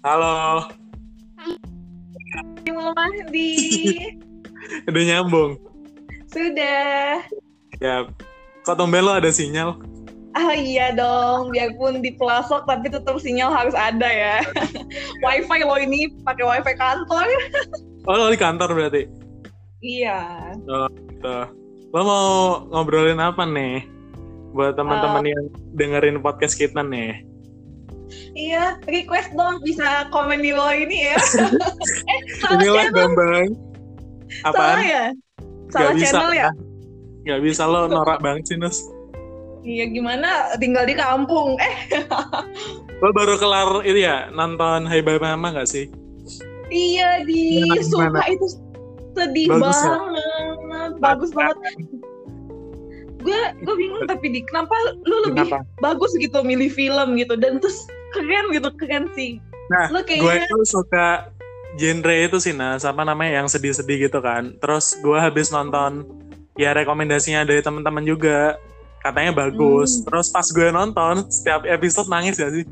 Halo, Mau mandi. udah nyambung. Sudah. Ya, kok tumben lo ada sinyal? Ah iya dong, biarpun di pelosok tapi tetap sinyal harus ada ya. wifi lo ini pakai wifi kantor. Oh, lo di kantor berarti? Iya. Gitu. Lo mau ngobrolin apa nih? Buat teman-teman yang dengerin podcast kita nih. Iya, request dong bisa komen di bawah ini ya. eh, salah Inilah channel. Bambang. Salah Apaan? ya? Salah Gak bisa. channel ya? Gak bisa lo norak banget sih, Nus. Iya gimana tinggal di kampung. Eh, Lo baru kelar itu ya, nonton Hai Bye Mama gak sih? iya di Gimana, suka gimana? itu sedih Bagus ya? banget. Bagus banget. Gue gue bingung tapi di kenapa lu lebih Kenapa? bagus gitu milih film gitu dan terus keren gitu keren sih. Nah, lu gue kayaknya itu suka genre itu sih Nas. Apa namanya yang sedih-sedih gitu kan. Terus gue habis nonton ya rekomendasinya dari teman-teman juga. Katanya bagus. Hmm. terus pas gue nonton setiap episode nangis gak sih?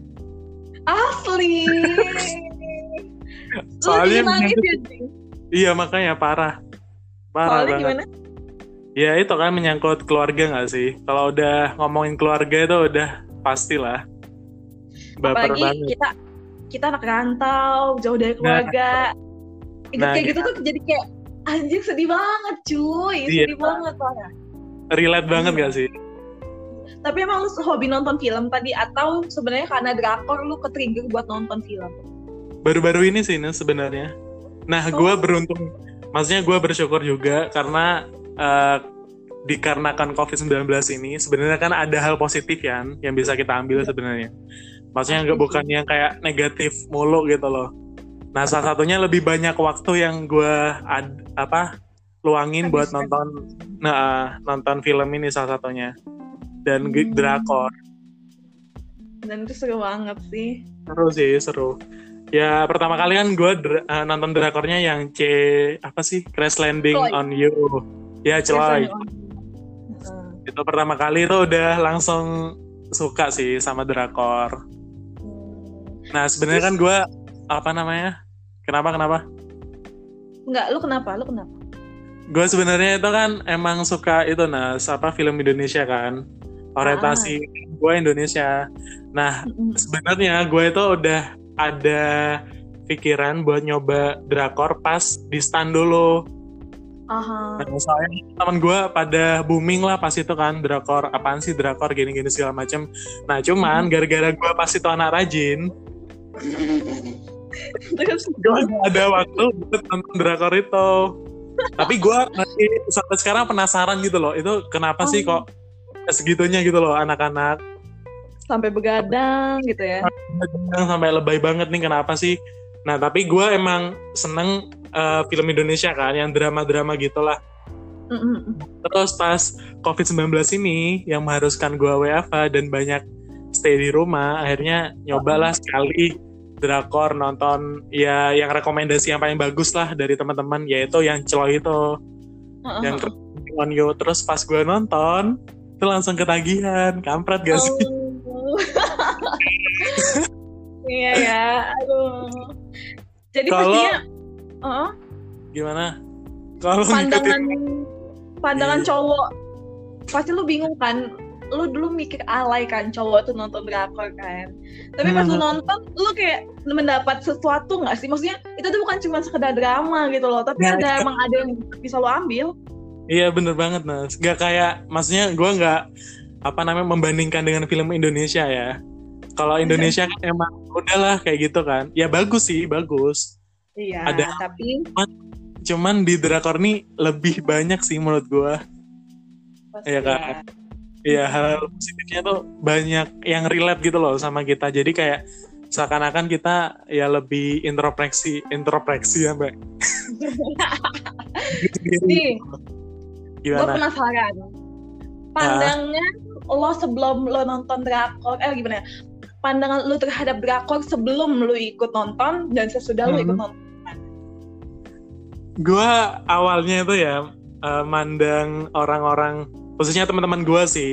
Asli. Soalnya nangis ya iya makanya parah. Parah soalnya banget. gimana? Ya itu kan menyangkut keluarga gak sih? Kalau udah ngomongin keluarga itu udah pastilah baper apalagi banget kita kita anak rantau jauh dari keluarga Ingat Nah, kayak gitu tuh jadi kayak anjing sedih banget cuy Iya. sedih banget parah relate banget Iya. gak sih tapi emang lu hobi nonton film tadi atau sebenarnya karena drakor lu ke trigger buat nonton film baru-baru ini sih Nes, sebenarnya. Nah, Oh. gue beruntung, maksudnya gue bersyukur juga karena eh, dikarenakan COVID-19 ini sebenarnya kan ada hal positif ya yang bisa kita ambil sebenarnya. Maksudnya nggak bukan yang kayak negatif mulu gitu loh. Nah, salah satunya lebih banyak waktu yang gue ad, apa luangin buat Habiskan. nonton nah nonton film ini salah satunya dan Hmm. drakor. dan itu seru banget sih Seru sih, seru. Ya pertama kali kan gue nonton drakornya yang C apa sih Crash Landing Celoy. on You. Ya. Heeh. Itu pertama kali itu udah langsung suka sih sama drakor. Nah sebenarnya kan gue apa namanya? Kenapa kenapa? Enggak, lu kenapa? Lu kenapa? Gue sebenarnya itu kan emang suka itu nah apa film Indonesia kan orientasi gue Indonesia. Nah sebenarnya gue itu udah ada pikiran buat nyoba drakor pas di stand dulu. Aha. Nah, soalnya teman gue pada booming lah pas itu kan drakor apaan sih drakor gini-gini segala macem. Nah cuman gara-gara gue pas itu anak rajin, Terus gue nggak ada waktu buat nonton drakor itu. Tapi gue masih sampai sekarang penasaran gitu loh. Itu kenapa sih Oh. kok segitunya gitu loh anak-anak sampai begadang gitu ya. sampai lebay banget nih kenapa sih? Nah tapi gue emang seneng eh, film Indonesia kan yang drama-drama gitulah. Mm-mm. Terus pas COVID-19 ini yang mengharuskan gue WFH dan banyak stay di rumah, akhirnya nyobalah sekali drakor nonton ya yang rekomendasi yang paling bagus lah dari teman-teman yaitu yang celoy itu Heeh. yang on you terus pas gue nonton itu langsung ketagihan kampret gak sih Oh. Iya ya, aduh. Jadi Kalau- pastinya Heeh, gimana kalau pandangan ngikutin pandangan Iya. cowok pasti lu bingung kan lu dulu mikir alay kan cowok tuh nonton drakor kan tapi pas lu Hmm. nonton lu kayak mendapat sesuatu nggak sih maksudnya itu tuh bukan cuma sekedar drama gitu loh tapi Nah, ada itu. emang ada yang bisa lu ambil Iya bener banget Nas. Gak kayak, maksudnya gue nggak apa namanya membandingkan dengan film Indonesia ya. Kalau Indonesia kan emang udahlah kayak gitu kan. Ya bagus sih, bagus. iya Ada. tapi Cuman di drakor nih lebih banyak sih menurut gue. pasti Iya kan? Ya. Iya hal positifnya tuh banyak yang relate gitu loh sama kita. Jadi kayak seakan-akan kita ya lebih introspeksi, introspeksi ya mbak. nih gue penasaran pandangan lo sebelum lo nonton drakor eh gimana ya pandangan lo terhadap drakor sebelum lo ikut nonton dan sesudah lo Hmm. ikut nonton gue awalnya itu ya eh, mandang orang-orang khususnya teman-teman gue sih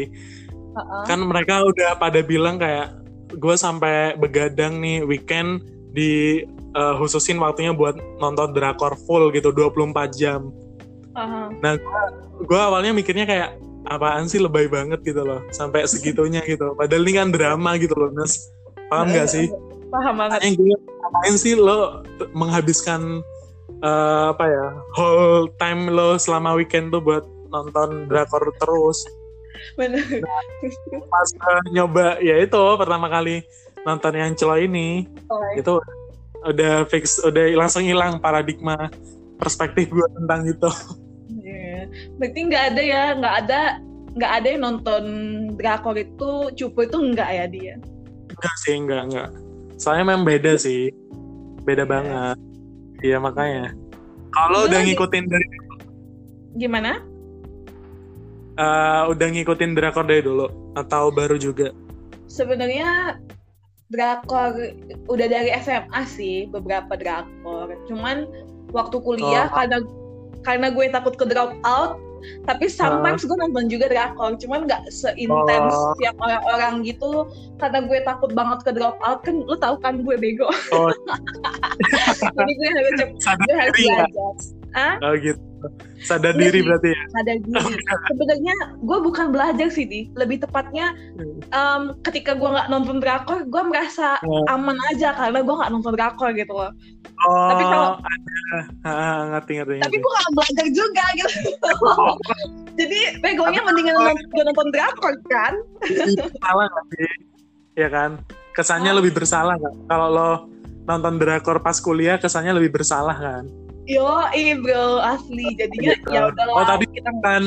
Heeh. kan mereka udah pada bilang kayak gue sampai begadang nih weekend di uh, khususin waktunya buat nonton drakor full gitu 24 jam. Aha. Nah, gue awalnya mikirnya kayak apaan sih lebay banget gitu loh, sampai segitunya gitu. Padahal ini kan drama gitu loh, Nes. Paham gak sih? Paham banget. Makanya gue ngapain sih lo menghabiskan eh, apa ya whole time lo selama weekend tuh buat nonton drakor terus. Bener. Pas eh, nyoba ya itu pertama kali nonton yang celo ini Oh, itu udah fix udah langsung hilang paradigma perspektif gue tentang itu. iya. Berarti nggak ada ya, nggak ada nggak ada yang nonton drakor itu cupu itu nggak ya dia. Enggak sih, enggak, enggak. Soalnya memang beda sih. Beda Iya. banget. Iya, makanya. Kalau udah ngikutin dari Gimana? Eh, udah ngikutin drakor dari dulu atau baru juga? Sebenarnya drakor udah dari SMA sih beberapa drakor. Cuman waktu kuliah Oh. karena karena gue takut ke drop out, tapi sometimes gue nonton juga drakor. Cuman nggak seintens Oh. tiap orang-orang gitu karena gue takut banget ke drop out kan lu tahu kan gue bego. Oh, Jadi gue harus gue harus ya. belajar. Ah? Oh gitu. Sadar Iya diri berarti ya. sadar diri. Sebenarnya gue bukan belajar sih, di. Lebih tepatnya em, ketika gue nggak nonton drakor, gue merasa Oh. aman aja karena gue nggak nonton drakor gitu loh. Oh, Tapi kalau-. Ah, ngerti ngerti. Tapi gue nggak belajar juga gitu. Jadi begonya mendingan nonton, nonton drakor kan? salah nggak sih? Ya kan? Kesannya Ah. lebih bersalah nggak? Kalau lo nonton drakor pas kuliah, kesannya lebih bersalah kan? Yo, iya bro, asli. Jadinya Gitu. ya udahlah. Oh, tadi kita kan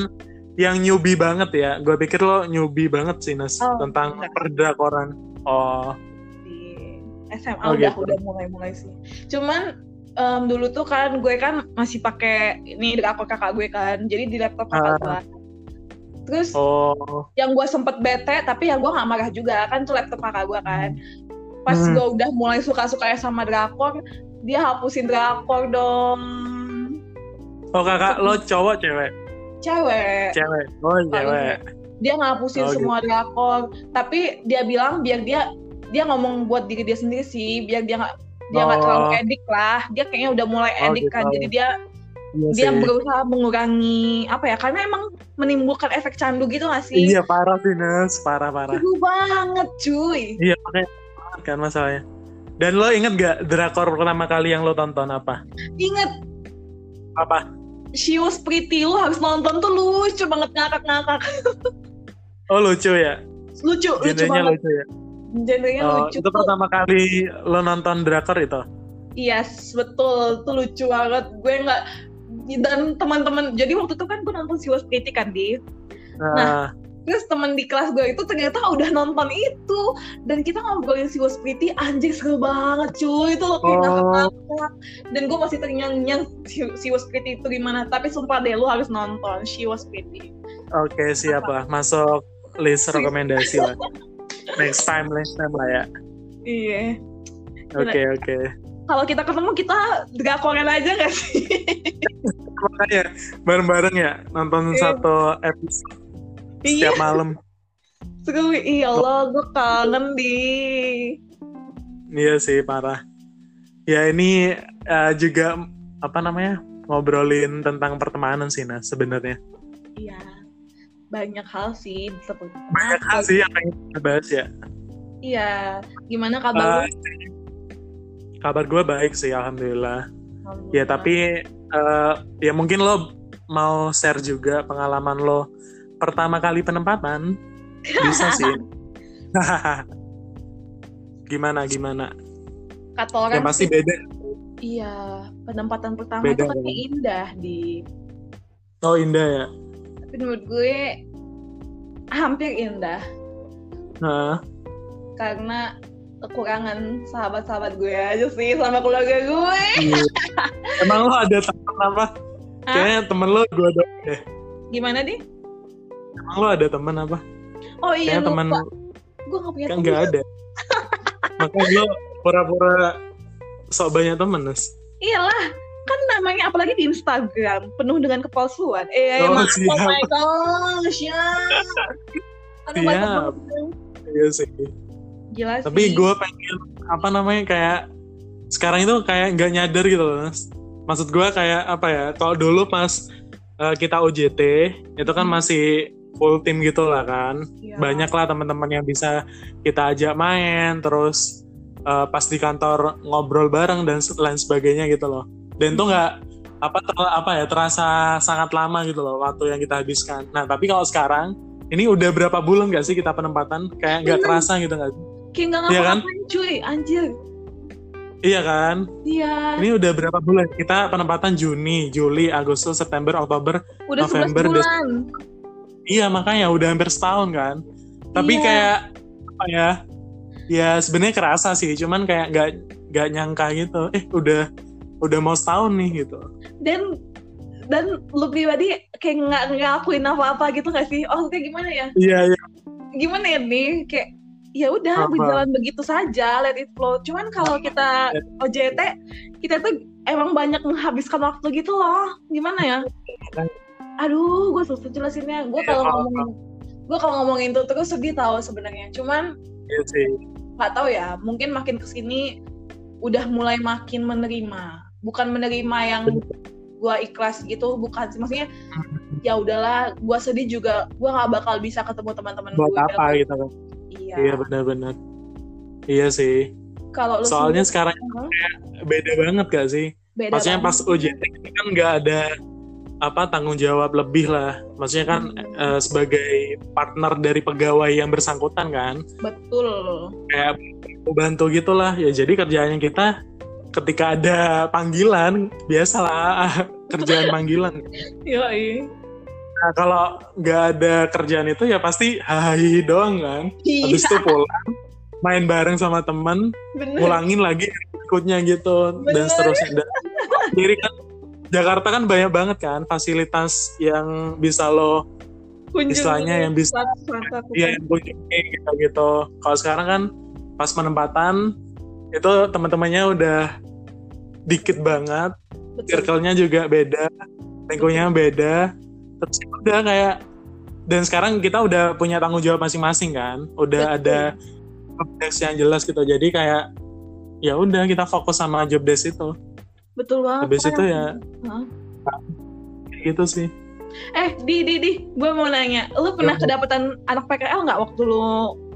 yang newbie banget ya. Gue pikir lo newbie banget sih, Nes. Oh, tentang enggak. perdrakoran. Oh, di SMA Oh, udah gitu. udah mulai-mulai sih. Cuman em, dulu tuh kan gue kan masih pakai ini drakor kakak gue kan. Jadi di laptop kakak Ah. gue. Terus oh, yang gue sempet bete tapi ya gue nggak marah juga kan tuh laptop kakak gue kan. Pas Hmm. gue udah mulai suka-suka sama drakor, dia hapusin drakor dong. oh kakak lo cowok cewek? Cewek. Cewek. Oh, cewek. Dia ngapusin Oh, semua drakor, tapi dia bilang biar dia dia ngomong buat diri dia sendiri sih, biar dia nggak dia nggak Oh. terlalu edik lah. Dia kayaknya udah mulai Oh, edik kan, gitu. jadi dia Iya dia sih. berusaha mengurangi apa ya? Karena emang menimbulkan efek candu gitu gak sih? Iya parah sih Nes, parah parah. Seru banget cuy. Iya makanya kan masalahnya. Dan lo inget gak drakor pertama kali yang lo tonton apa? Ingat Apa? She Was Pretty lu harus nonton tuh lucu banget ngakak-ngakak. Oh lucu ya? Lucu, lucu banget. lucu ya? Genrenya Oh, lucu. itu tuh. pertama kali lo nonton drakor itu? Yes, betul. Itu lucu banget. Gue nggak dan teman-teman. Jadi waktu itu kan gue nonton She Was Pretty kan di. Nah, Terus teman di kelas gue itu ternyata udah nonton itu dan kita ngobrolin She Was Pretty anjing seru banget cuy itu loh kayak Oh. dan gue masih terngiang-ngiang She She Was Pretty itu gimana tapi sumpah deh lu harus nonton She Was Pretty oke siap lah. Masuk list rekomendasi lah. Next time, next time lah ya. iya Oke oke. kalau kita ketemu kita drakoran aja gak sih Makanya bareng-bareng ya nonton Iya. satu episode iya setiap malam. iya Allah gue kangen di Iya sih parah. Ya ini eh, juga apa namanya ngobrolin tentang pertemanan sih nah sebenarnya. iya banyak hal sih seperti Banyak hal sih yang pengen kita bahas ya. iya gimana kabar lu kabar gue baik sih alhamdulillah. Ya tapi eh, ya mungkin lo mau share juga pengalaman lo pertama kali penempatan bisa sih. gimana gimana? kata orang Ya pasti sih, beda. iya penempatan pertama Beda itu kan indah di Oh indah ya. tapi menurut gue hampir indah Nah, karena kekurangan sahabat-sahabat gue aja sih sama keluarga gue iya. Emang lo ada temen apa? Hah? Kayaknya temen lo gue dong deh. gimana di Emang lo ada temen apa? oh iya Kayaknya temen lupa gue gak punya kan teman nggak ada. Makanya lo pura-pura sok banyak temen, Nes. iyalah kan namanya apalagi di Instagram penuh dengan kepalsuan eh Oh, maaf, siap. oh my gosh ya Aduh, Siap. Iya sih. gila Tapi gue pengen apa namanya kayak sekarang itu kayak nggak nyadar gitu loh Nas. maksud gue kayak apa ya kalau dulu pas uh, kita OJT itu kan masih full tim gitu lah kan. Iya. banyak lah teman-teman yang bisa kita ajak main terus uh, pas di kantor ngobrol bareng dan lain sebagainya gitu loh. Dan itu nggak apa ter- apa ya terasa sangat lama gitu loh waktu yang kita habiskan. Nah tapi kalau sekarang ini udah berapa bulan gak sih kita penempatan? Kayak nggak kerasa gitu nggak sih? kayak nggak Iya kan? ngapa-ngapain cuy anjir. Iya kan? Iya. Ini udah berapa bulan? Kita penempatan Juni Juli Agustus September Oktober udah 11 November, bulan iya makanya udah hampir setahun kan tapi Iya. kayak apa ya ya sebenarnya kerasa sih cuman kayak nggak nggak nyangka gitu eh udah udah mau setahun nih gitu dan dan lu pribadi kayak nggak ngelakuin apa-apa gitu gak sih? Oh kayak gimana ya? iya iya Gimana ya nih? Kayak ya udah berjalan begitu saja, let it flow. Cuman kalau kita OJT, kita tuh emang banyak menghabiskan waktu gitu loh. Gimana ya? Aduh, gue susah jelasinnya. Gue kalau paham, ngomongin, gue kalau ngomongin itu terus sedih tahu sebenarnya. Cuman iya sih nggak tahu ya. Mungkin makin ke sini udah mulai makin menerima. Bukan menerima yang gue ikhlas gitu, bukan sih. Maksudnya ya udahlah gue sedih juga gue nggak bakal bisa ketemu teman-teman buat gue apa gitu kan iya, iya benar-benar iya sih kalau soalnya sendiri, sekarang Hah? beda banget gak sih beda maksudnya pas banget. OJT kita kan nggak ada apa tanggung jawab lebih lah. Maksudnya kan Hmm. eh, sebagai partner dari pegawai yang bersangkutan kan. Betul. Kayak bantu gitulah. Ya jadi kerjaannya kita ketika ada panggilan biasalah kerjaan panggilan. Iya nah kalau nggak ada kerjaan itu ya pasti hahi doang kan. Habis itu pulang main bareng sama temen bener. ngulangin lagi ikutnya gitu dan Bener. seterusnya. Dan jadi kan Jakarta kan banyak banget kan fasilitas yang bisa lo Kunjungi istilahnya yang bisa-. Iya, yang kunjungi gitu-gitu. Kalau sekarang kan pas penempatan itu teman-temannya udah dikit banget, circle-nya juga beda, lingkungannya beda. Terus ya udah kayak dan sekarang kita udah punya tanggung jawab masing-masing kan, udah Betul. ada job desk yang jelas gitu. Jadi kayak ya udah kita fokus sama job desk itu. Betul banget Habis itu ya Hah? gitu sih. eh di di di gue mau nanya lu pernah Ya. kedapatan anak PKL nggak waktu lu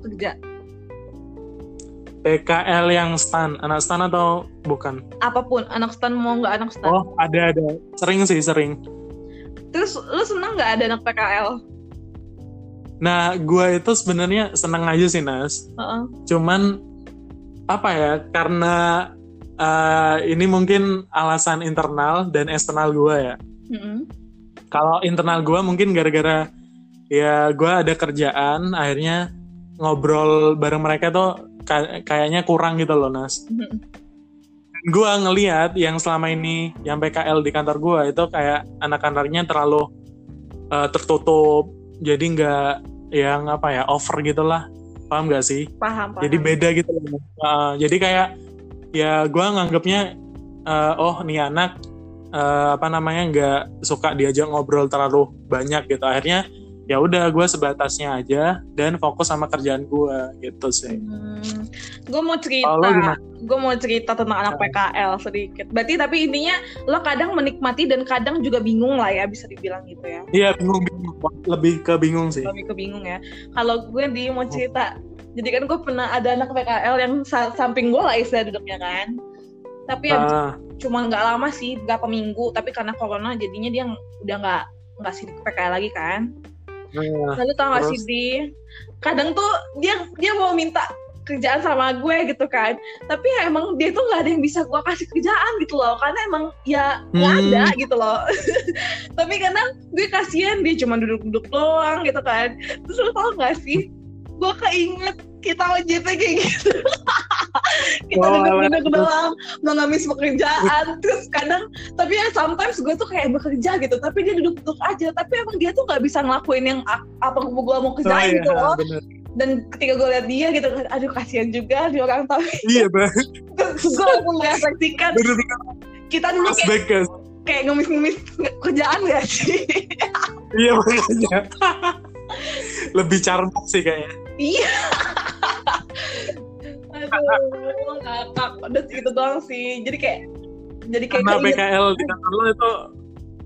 kerja PKL yang stan, anak stan atau bukan? apa pun anak stan mau nggak anak stan Oh, ada ada. Sering sih, sering. terus lu seneng nggak ada anak PKL Nah, gua itu sebenarnya senang aja sih, Nas. Heeh. Cuman apa ya? Karena eh, ini mungkin alasan internal dan eksternal gua ya. Mm-mm. Kalau internal gua mungkin gara-gara ya gua ada kerjaan, akhirnya ngobrol bareng mereka tuh ka- kayaknya kurang gitu loh, Nas. Mm-mm. Gua ngeliat yang selama ini yang PKL di kantor gua itu kayak anak-anaknya terlalu eh, tertutup, jadi nggak yang apa ya over gitulah, paham gak sih? paham paham jadi beda gitu loh. Uh, jadi kayak ya gue nganggapnya uh, oh nih anak uh, apa namanya nggak suka diajak ngobrol terlalu banyak gitu. Akhirnya ya udah gue sebatasnya aja dan fokus sama kerjaan gue gitu sih. Hmm, gue mau cerita, gue mau cerita tentang anak PKL sedikit. Berarti tapi intinya lo kadang menikmati dan kadang juga bingung lah ya bisa dibilang gitu ya. iya bingung bingung. Lebih ke bingung sih. Lebih kebingung ya. Kalau gue di mau cerita, jadi kan gue pernah ada anak PKL yang sa- samping gue lah istilah duduknya kan. Tapi ya Ah, cuma nggak lama sih, berapa minggu. Tapi karena corona jadinya dia udah nggak nggak sih PKL lagi kan. nah, Lalu tau gak sih di kadang tuh dia dia mau minta kerjaan sama gue gitu kan tapi ya emang dia tuh nggak ada yang bisa gue kasih kerjaan gitu loh karena emang ya nggak Hmm. ada gitu loh tapi karena gue kasihan dia cuma duduk-duduk doang gitu kan terus lu tau gak sih gue keinget kita OJT kayak gitu. Kita Oh, duduk-duduk doang mengemis pekerjaan. Terus kadang tapi ya sometimes gue tuh kayak bekerja gitu tapi dia duduk-duduk aja. Tapi emang dia tuh nggak bisa ngelakuin yang apa gue mau oh, kerjain iya, gitu loh. bener. dan ketika gue lihat dia gitu aduh kasihan juga di orang tapi iya banget terus gue langsung merefleksikan kita dulu kayak, kayak ngemis-ngemis kerjaan gak sih? Iya makanya. Lebih carmuk sih kayaknya iya. Aduh ngakak udah itu doang sih. Jadi kayak jadi kayak karena PKL di kantor lo itu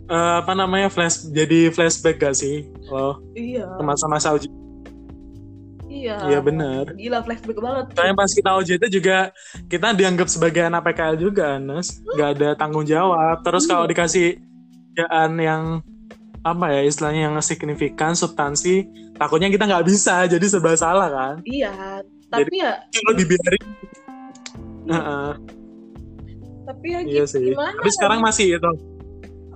eh, apa namanya flash jadi flashback gak sih? Lo iya. ke masa-masa ujian iya. Iya bener. Gila flashback banget. Soalnya pas kita OJT juga kita dianggap sebagai anak PKL juga, Nes. Gak ada tanggung jawab. Terus kalau dikasih kerjaan yang apa ya istilahnya yang signifikan substansi, takutnya kita nggak bisa, jadi serba salah kan. iya tapi ya Kalau dibiarin, Heeh, tapi ya iya gitu sih. gimana Tapi sekarang masih itu,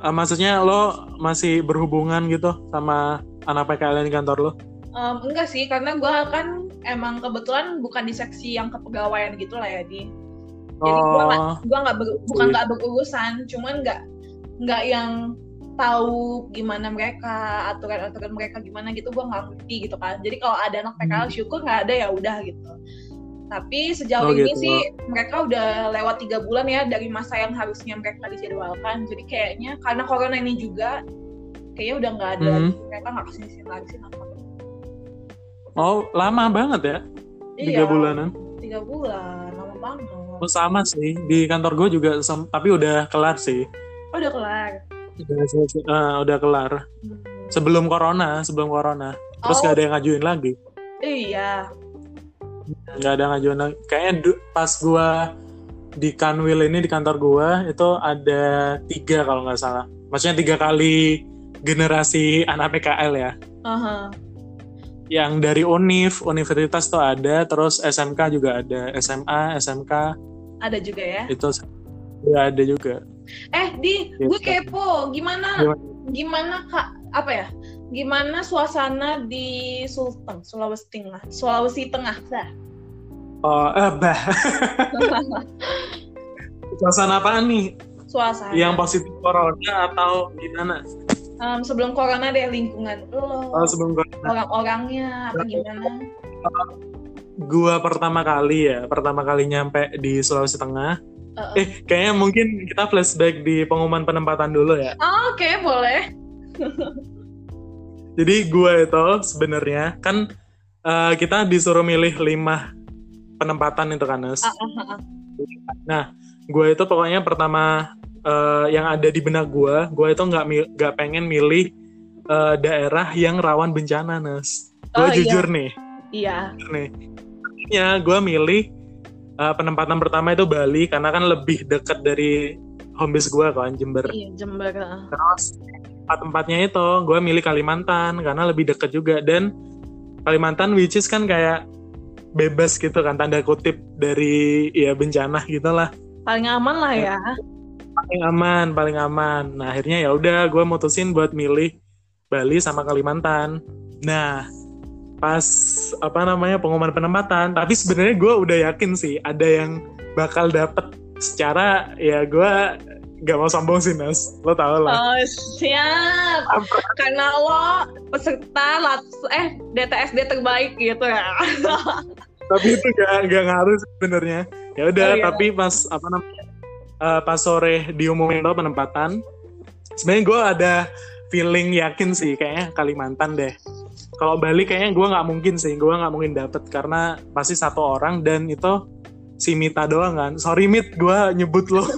Eh, maksudnya lo masih berhubungan gitu sama anak PKL di kantor lo? Em, enggak sih karena gue kan emang kebetulan bukan di seksi yang kepegawaian gitu lah ya di jadi gue Oh, gua nggak ber- bukan Iya. nggak berurusan cuman nggak nggak yang tahu gimana mereka aturan-aturan mereka gimana gitu gue nggak ngerti gitu kan jadi kalau ada anak PKL syukur nggak ada ya udah gitu tapi sejauh Hmm. Oh, ini gitu. sih mereka udah lewat tiga bulan ya dari masa yang harusnya mereka dijadwalkan jadi kayaknya karena corona ini juga kayaknya udah nggak ada Mhm. mereka nggak ke sini sini lagi sih oh lama banget ya, tiga Iya, bulanan. tiga bulan lama banget Oh, sama sih di kantor gue juga, tapi udah kelar sih. oh udah kelar Udah, selesai- eh, udah kelar. Sebelum corona sebelum corona. Terus Oh. gak ada yang ngajuin lagi. Iya. Nggak ada ngajuin lagi. Kayaknya du- pas gua di Kanwil ini di kantor gua itu ada tiga kalau nggak salah. Maksudnya tiga kali generasi anak PKL ya. Aha. yang dari Univ universitas tuh ada terus SMK juga ada. SMA SMK ada juga ya? Itu ya ada juga Eh, di, Gitu. gue kepo. Gimana, Gimana? gimana kak, apa ya? Gimana suasana di Sulteng, Sulawesi Tengah, Sulawesi Tengah, dah. oh eh bah suasana apaan nih Suasana. yang positif corona atau gimana Em, sebelum corona deh lingkungan lo, oh sebelum corona orang-orangnya apa gimana? gua pertama kali ya pertama kali nyampe di Sulawesi Tengah Eh, eh. kayaknya mungkin kita flashback di pengumuman penempatan dulu ya Oh, Oke, boleh. jadi gua itu sebenarnya kan eh, kita disuruh milih lima penempatan itu kan Nes Ah, ah, ah. gua itu pokoknya pertama eh, yang ada di benak gua gua itu nggak nggak pengen milih eh, daerah yang rawan bencana Nes gua Oh, iya. jujur nih Iya. nih ya gue milih uh, penempatan pertama itu Bali karena kan lebih dekat dari home base gue kan Jember. Iya, Jember. terus tempat-tempatnya itu gue milih Kalimantan karena lebih dekat juga. Dan Kalimantan which is kan kayak bebas gitu kan tanda kutip dari ya bencana gitu lah Paling aman lah ya. paling aman paling aman. Nah akhirnya ya udah gue mutusin buat milih Bali sama Kalimantan. Nah pas apa namanya pengumuman penempatan. Tapi sebenarnya gue udah yakin sih ada yang bakal dapet. Secara ya gue gak mau sombong sih Nas lo tau lah. Oh, siap. Karena lo peserta lat eh DTSD terbaik gitu ya. tapi itu gak, gak ngaruh sebenarnya. Ya udah Oh, iya. tapi pas apa namanya eh, pas sore diumumin tuh penempatan sebenarnya gue ada feeling yakin sih kayaknya Kalimantan deh kalau Bali kayaknya gue nggak mungkin sih gue nggak mungkin dapet karena pasti satu orang dan itu si Mita doang kan. Sorry Mit gue nyebut lo.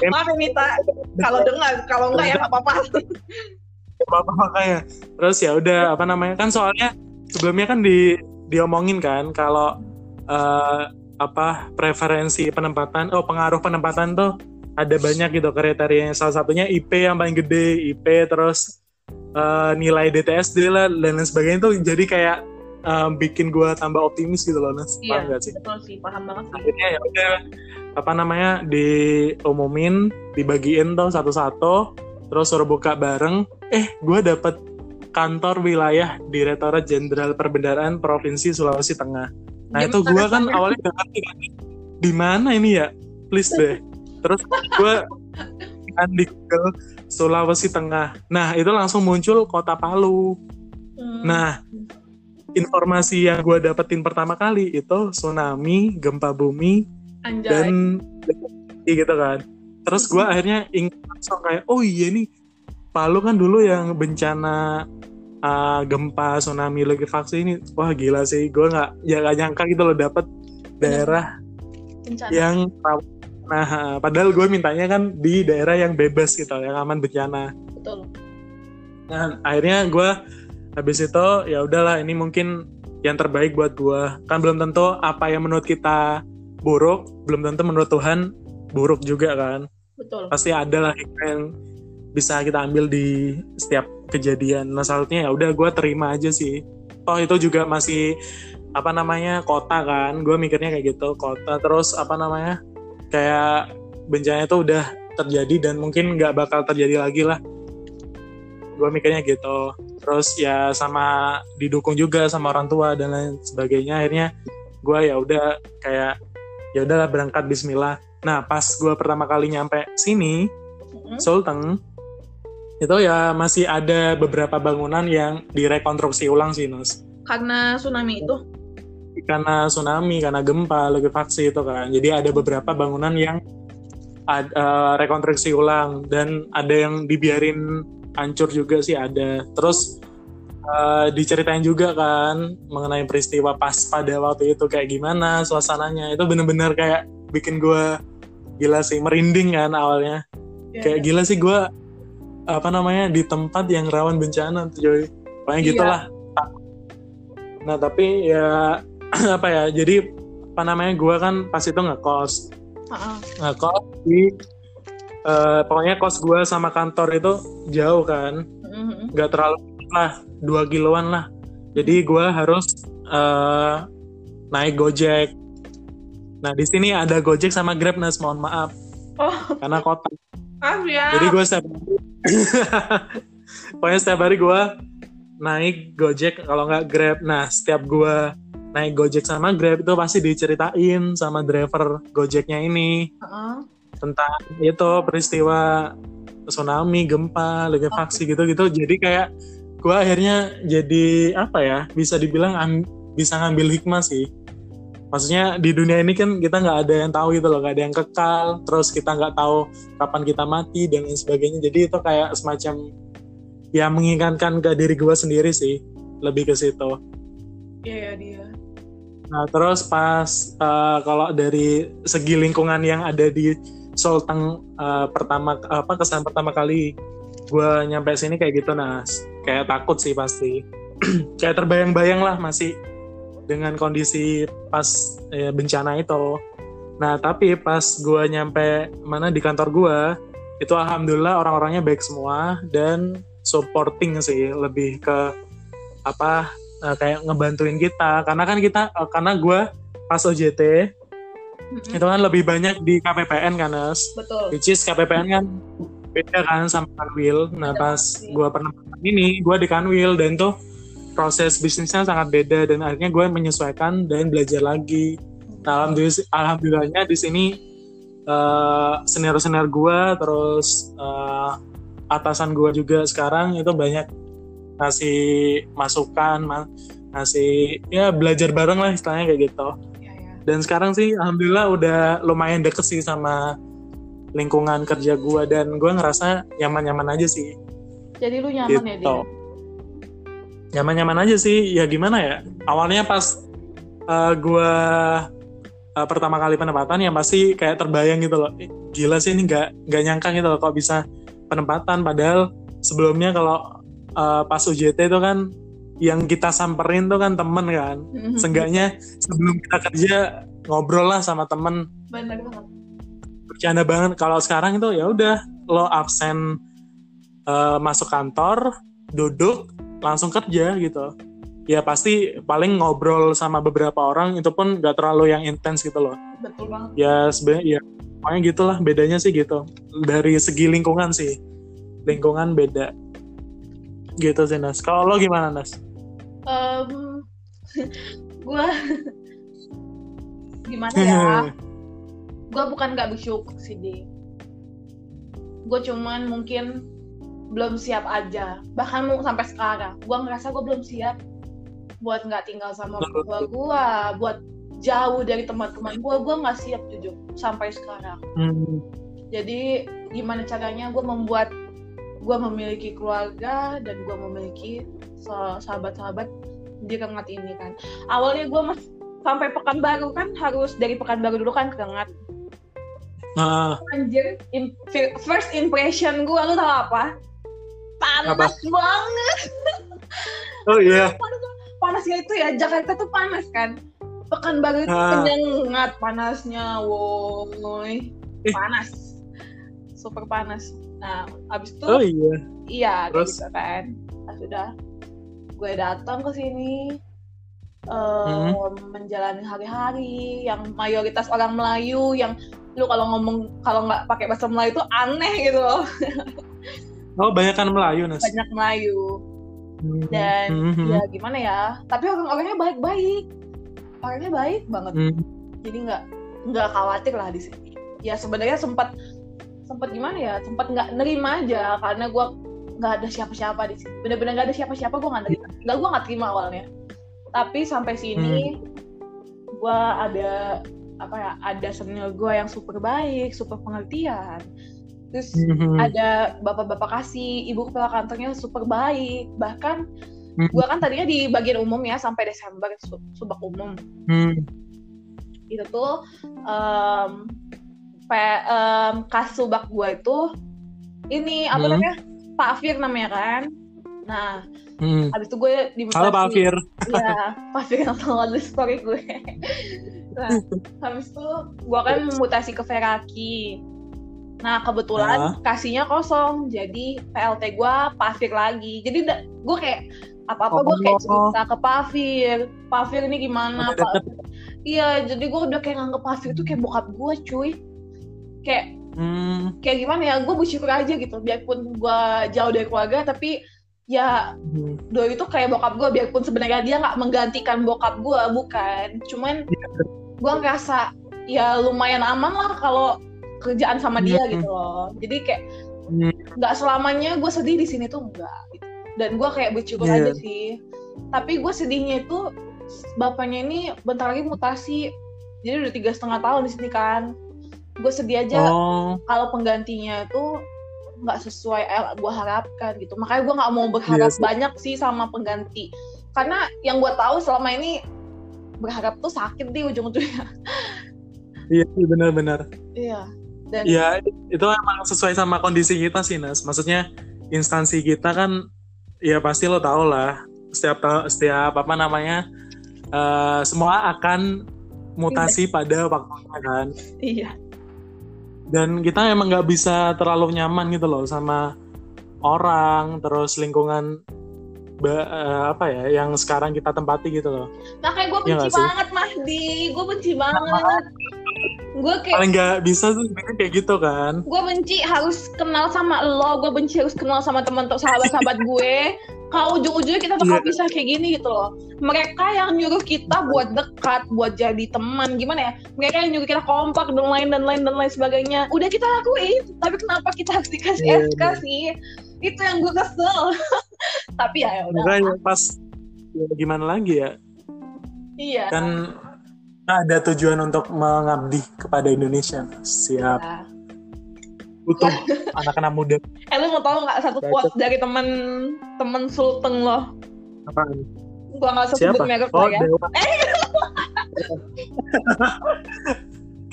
Maaf ya Mita, kalau dengar, kalau enggak ya nggak apa-apa. apa makanya terus ya udah apa namanya? Kan soalnya sebelumnya kan di diomongin kan kalau eh, apa preferensi penempatan oh pengaruh penempatan tuh ada banyak gitu kriterianya. Salah satunya IP yang paling gede IP terus eh, nilai DTSD lah dan lain sebagainya tuh jadi kayak eh, bikin gua tambah optimis gitu loh Nas. Iya. paham gak sih? Betul sih, paham banget sih. akhirnya ya udah apa namanya diumumin dibagiin tuh satu-satu terus suruh buka bareng. Eh gue dapet kantor wilayah Direktorat Jenderal Perbendaraan Provinsi Sulawesi Tengah. Nah Di itu gue kan awalnya gak ngerti kan di mana ini ya? Please deh. Terus gue kan di Google Sulawesi Tengah nah itu langsung muncul kota Palu Hmm. nah informasi yang gue dapetin pertama kali itu tsunami gempa bumi Anjay. dan gitu kan terus gue akhirnya ingat langsung kayak oh iya nih Palu kan dulu yang bencana uh, gempa tsunami likuifaksi ini wah gila sih gue nggak ya nggak nyangka gitu loh dapet daerah Bencana. yang nah padahal gue mintanya kan di daerah yang bebas gitu yang aman bencana. Betul. nah akhirnya gue habis itu ya udahlah ini mungkin yang terbaik buat gue kan belum tentu apa yang menurut kita buruk belum tentu menurut Tuhan buruk juga kan. Betul. pasti ada lah yang bisa kita ambil di setiap kejadian. Nah selanjutnya ya udah gue terima aja sih. Toh itu juga masih apa namanya kota kan. Gue mikirnya kayak gitu kota. Terus apa namanya kayak bencana itu udah terjadi dan mungkin nggak bakal terjadi lagi lah. Gue mikirnya gitu. Terus ya sama didukung juga sama orang tua dan lain sebagainya. Akhirnya gue ya udah kayak ya udahlah berangkat Bismillah. Nah pas gue pertama kali nyampe sini. Sulteng itu ya masih ada beberapa bangunan yang direkonstruksi ulang sih Nus Karena tsunami itu. Karena tsunami karena gempa likuifaksi itu kan. Jadi ada beberapa bangunan yang ad- eh, rekonstruksi ulang. Dan ada yang dibiarin hancur juga sih ada. Terus eh, diceritain juga kan mengenai peristiwa pas pada waktu itu kayak gimana suasananya. Itu bener-bener kayak bikin gue gila sih merinding kan awalnya. Ya, kayak gila sih gue apa namanya di tempat yang rawan bencana tuh Joy. Pokoknya Iya. gitulah. Nah tapi ya apa ya jadi apa namanya gue kan pas itu ngekos Ha-ha. ngekos di eh, pokoknya kos gue sama kantor itu jauh kan Mhm. nggak terlalu lah dua kiloan lah jadi gue harus eh, naik gojek nah di sini ada gojek sama grab nas mohon maaf Oh, karena kota maaf ya. Jadi gue setiap hari, pokoknya setiap hari gue naik Gojek kalau nggak Grab. Nah setiap gue naik Gojek sama Grab itu pasti diceritain sama driver Gojeknya ini Ha-ha. tentang itu peristiwa tsunami, gempa, likuifaksi gitu-gitu. Jadi kayak gue akhirnya jadi apa ya bisa dibilang am- bisa ngambil hikmah sih. Maksudnya di dunia ini kan kita nggak ada yang tahu gitu loh, nggak ada yang kekal. Terus kita nggak tahu kapan kita mati dan lain sebagainya. Jadi itu kayak semacam ya mengingatkan ke diri gue sendiri sih, lebih ke situ. Iya, ya, dia. Nah terus pas eh, kalau dari segi lingkungan yang ada di Sulteng eh, pertama apa kesan pertama kali gue nyampe sini kayak gitu nas. Kayak takut sih pasti. Kayak terbayang-bayang lah masih dengan kondisi pas eh, bencana itu. Nah tapi pas gue nyampe mana di kantor gue itu alhamdulillah orang-orangnya baik semua dan supporting sih. Lebih ke apa eh, kayak ngebantuin kita. Karena kan kita eh, karena gue pas OJT Mhm. itu kan lebih banyak di KPPN kan Nes? Betul. which is KPPN kan beda kan sama Kanwil. Nah pas gue pernah ini gue di Kanwil dan tuh proses bisnisnya sangat beda dan akhirnya gue menyesuaikan dan belajar lagi. Nah, alhamdulillah alhamdulillahnya di sini eh, senior-senior gue terus eh, atasan gue juga sekarang itu banyak ngasih masukan ma- ngasih ya belajar bareng lah istilahnya kayak gitu. Iya, ya. dan sekarang sih alhamdulillah udah lumayan deket sih sama lingkungan kerja gue dan gue ngerasa nyaman-nyaman aja sih. Jadi lu nyaman ya gitu. Dia? nyaman-nyaman aja sih. Ya gimana ya? Awalnya pas uh, gue uh, pertama kali penempatan ya pasti kayak terbayang gitu loh. "Eh, gila sih ini nggak nggak nyangka gitu loh kok bisa penempatan. Padahal sebelumnya kalau uh, pas UJT itu kan yang kita samperin tuh kan temen kan. Mhm. seenggaknya sebelum kita kerja ngobrol lah sama temen. Bener banget. bercanda banget. Kalau sekarang itu ya udah lo absen eh, masuk kantor duduk langsung kerja gitu. Ya pasti paling ngobrol sama beberapa orang itu pun gak terlalu yang intens gitu loh. Betul banget. ya sebenarnya ya pokoknya gitulah bedanya sih gitu. Dari segi lingkungan sih. Lingkungan beda gitu sih Nas kalau lo gimana Nas? Em, gua gimana ya? gue bukan gak bersyukur sih di. Gue cuman mungkin belum siap aja. Bahkan mau sampai sekarang gue ngerasa gue belum siap buat nggak tinggal sama keluarga gue buat jauh dari teman-teman gue gue nggak siap jujur sampai sekarang. Hmm, jadi gimana caranya gue membuat gue memiliki keluarga dan gue memiliki sa- sahabat-sahabat di rengat ini kan. Awalnya gue mas sampai Pekanbaru kan harus dari Pekanbaru dulu kan keringat Nah, anjir im- first impression gue lu tau apa? Panas Apa? banget. Oh iya. panasnya itu ya Jakarta tuh panas kan? Pekanbaru itu Ah. penyengat panasnya woi. Ih. panas. Super panas nah abis itu Oh iya. iya Terus? gitu kan Nah, sudah gue datang ke sini eh, Hmm. menjalani hari-hari yang mayoritas orang Melayu yang lu kalau ngomong kalau nggak pakai bahasa Melayu itu aneh gitu loh Oh, banyak kan Melayu, Nas. banyak Melayu Hmm. dan Mhm. ya gimana ya tapi orang-orangnya baik-baik orangnya baik banget Hmm. jadi nggak nggak khawatir lah di sini ya sebenarnya sempat sempat gimana ya sempat nggak nerima aja karena gue nggak ada siapa-siapa di sini bener-bener nggak ada siapa-siapa gue nggak nerima. Nggak gue nggak terima awalnya. Tapi sampai sini gue ada apa ya ada senior gue yang super baik super pengertian. Terus Mhm. ada bapak-bapak kasih ibu kepala kantornya super baik. Bahkan Hmm. gue kan tadinya di bagian umum ya sampai Desember su- subak umum. Hmm. itu tuh em em, kasubak gue itu ini apa Hmm. namanya Pak Afir namanya kan nah Hmm. habis itu gue di Halo Pak Afir. Iya, Pak Afir yang tahu story gue nah habis itu gue kan mutasi ke Feraki nah kebetulan kasihnya kosong jadi PLT gue Pak Afir lagi jadi gue kayak apa-apa gue kayak Oh. cerita ke Pak Afir Pak Afir ini gimana Pak. Iya, jadi gue udah kayak nganggep Afif itu kayak bokap gue, cuy. Kayak Hmm. kayak gimana ya? Gue bersyukur aja gitu, biarpun gue jauh dari keluarga, tapi ya Hmm. Doi itu kayak bokap gue, biarpun sebenarnya dia nggak menggantikan bokap gue, bukan. Cuman gue ngerasa ya lumayan aman lah kalau kerjaan sama dia Hmm. gitu loh. Jadi kayak Hmm. nggak selamanya gue sedih di sini tuh enggak. Gitu. Dan gue kayak bersyukur Iya. aja sih. Tapi gue sedihnya itu bapaknya ini bentar lagi mutasi. Jadi udah tiga setengah tahun di sini kan. Gue sedih aja Oh. kalau penggantinya itu nggak sesuai yang gue harapkan gitu. Makanya gue nggak mau berharap Iya sih. banyak sih sama pengganti. Karena yang gue tahu selama ini berharap tuh sakit di ujung-ujungnya. Iya sih benar-benar. Iya. Dan Iya, itu emang sesuai sama kondisi kita sih, Nas. Maksudnya instansi kita kan ya pasti lo tau lah setiap setiap apa namanya eh, semua akan mutasi pada waktunya kan. iya. Dan kita emang nggak bisa terlalu nyaman gitu loh sama orang terus lingkungan ba- eh, apa ya yang sekarang kita tempati gitu loh. Makanya gue Iya benci sih? banget Mahdi. Gue benci banget. Gue kayak Paling nggak bisa tuh kayak gitu kan. gue benci harus kenal sama lo, gue benci harus kenal sama teman sahabat-sahabat gue. Kalau ujung-ujungnya kita bakal Iya. bisa kayak gini gitu loh. Mereka yang nyuruh kita buat dekat, buat jadi teman, gimana ya? Mereka yang nyuruh kita kompak dan lain dan lain dan lain sebagainya. Udah kita lakuin, tapi kenapa kita harus dikasih Iya, SK sih? Itu yang gue kesel. tapi ya, ya udah. Pas ya gimana lagi ya Iya. kan ada tujuan untuk mengabdi kepada Indonesia. Siap. Butuh anak-anak muda. Eh lu mau tau nggak satu quote dari temen temen Sulteng lo? Apaan? Gua nggak sebut Siapa? merek Oh, ya. Dewa.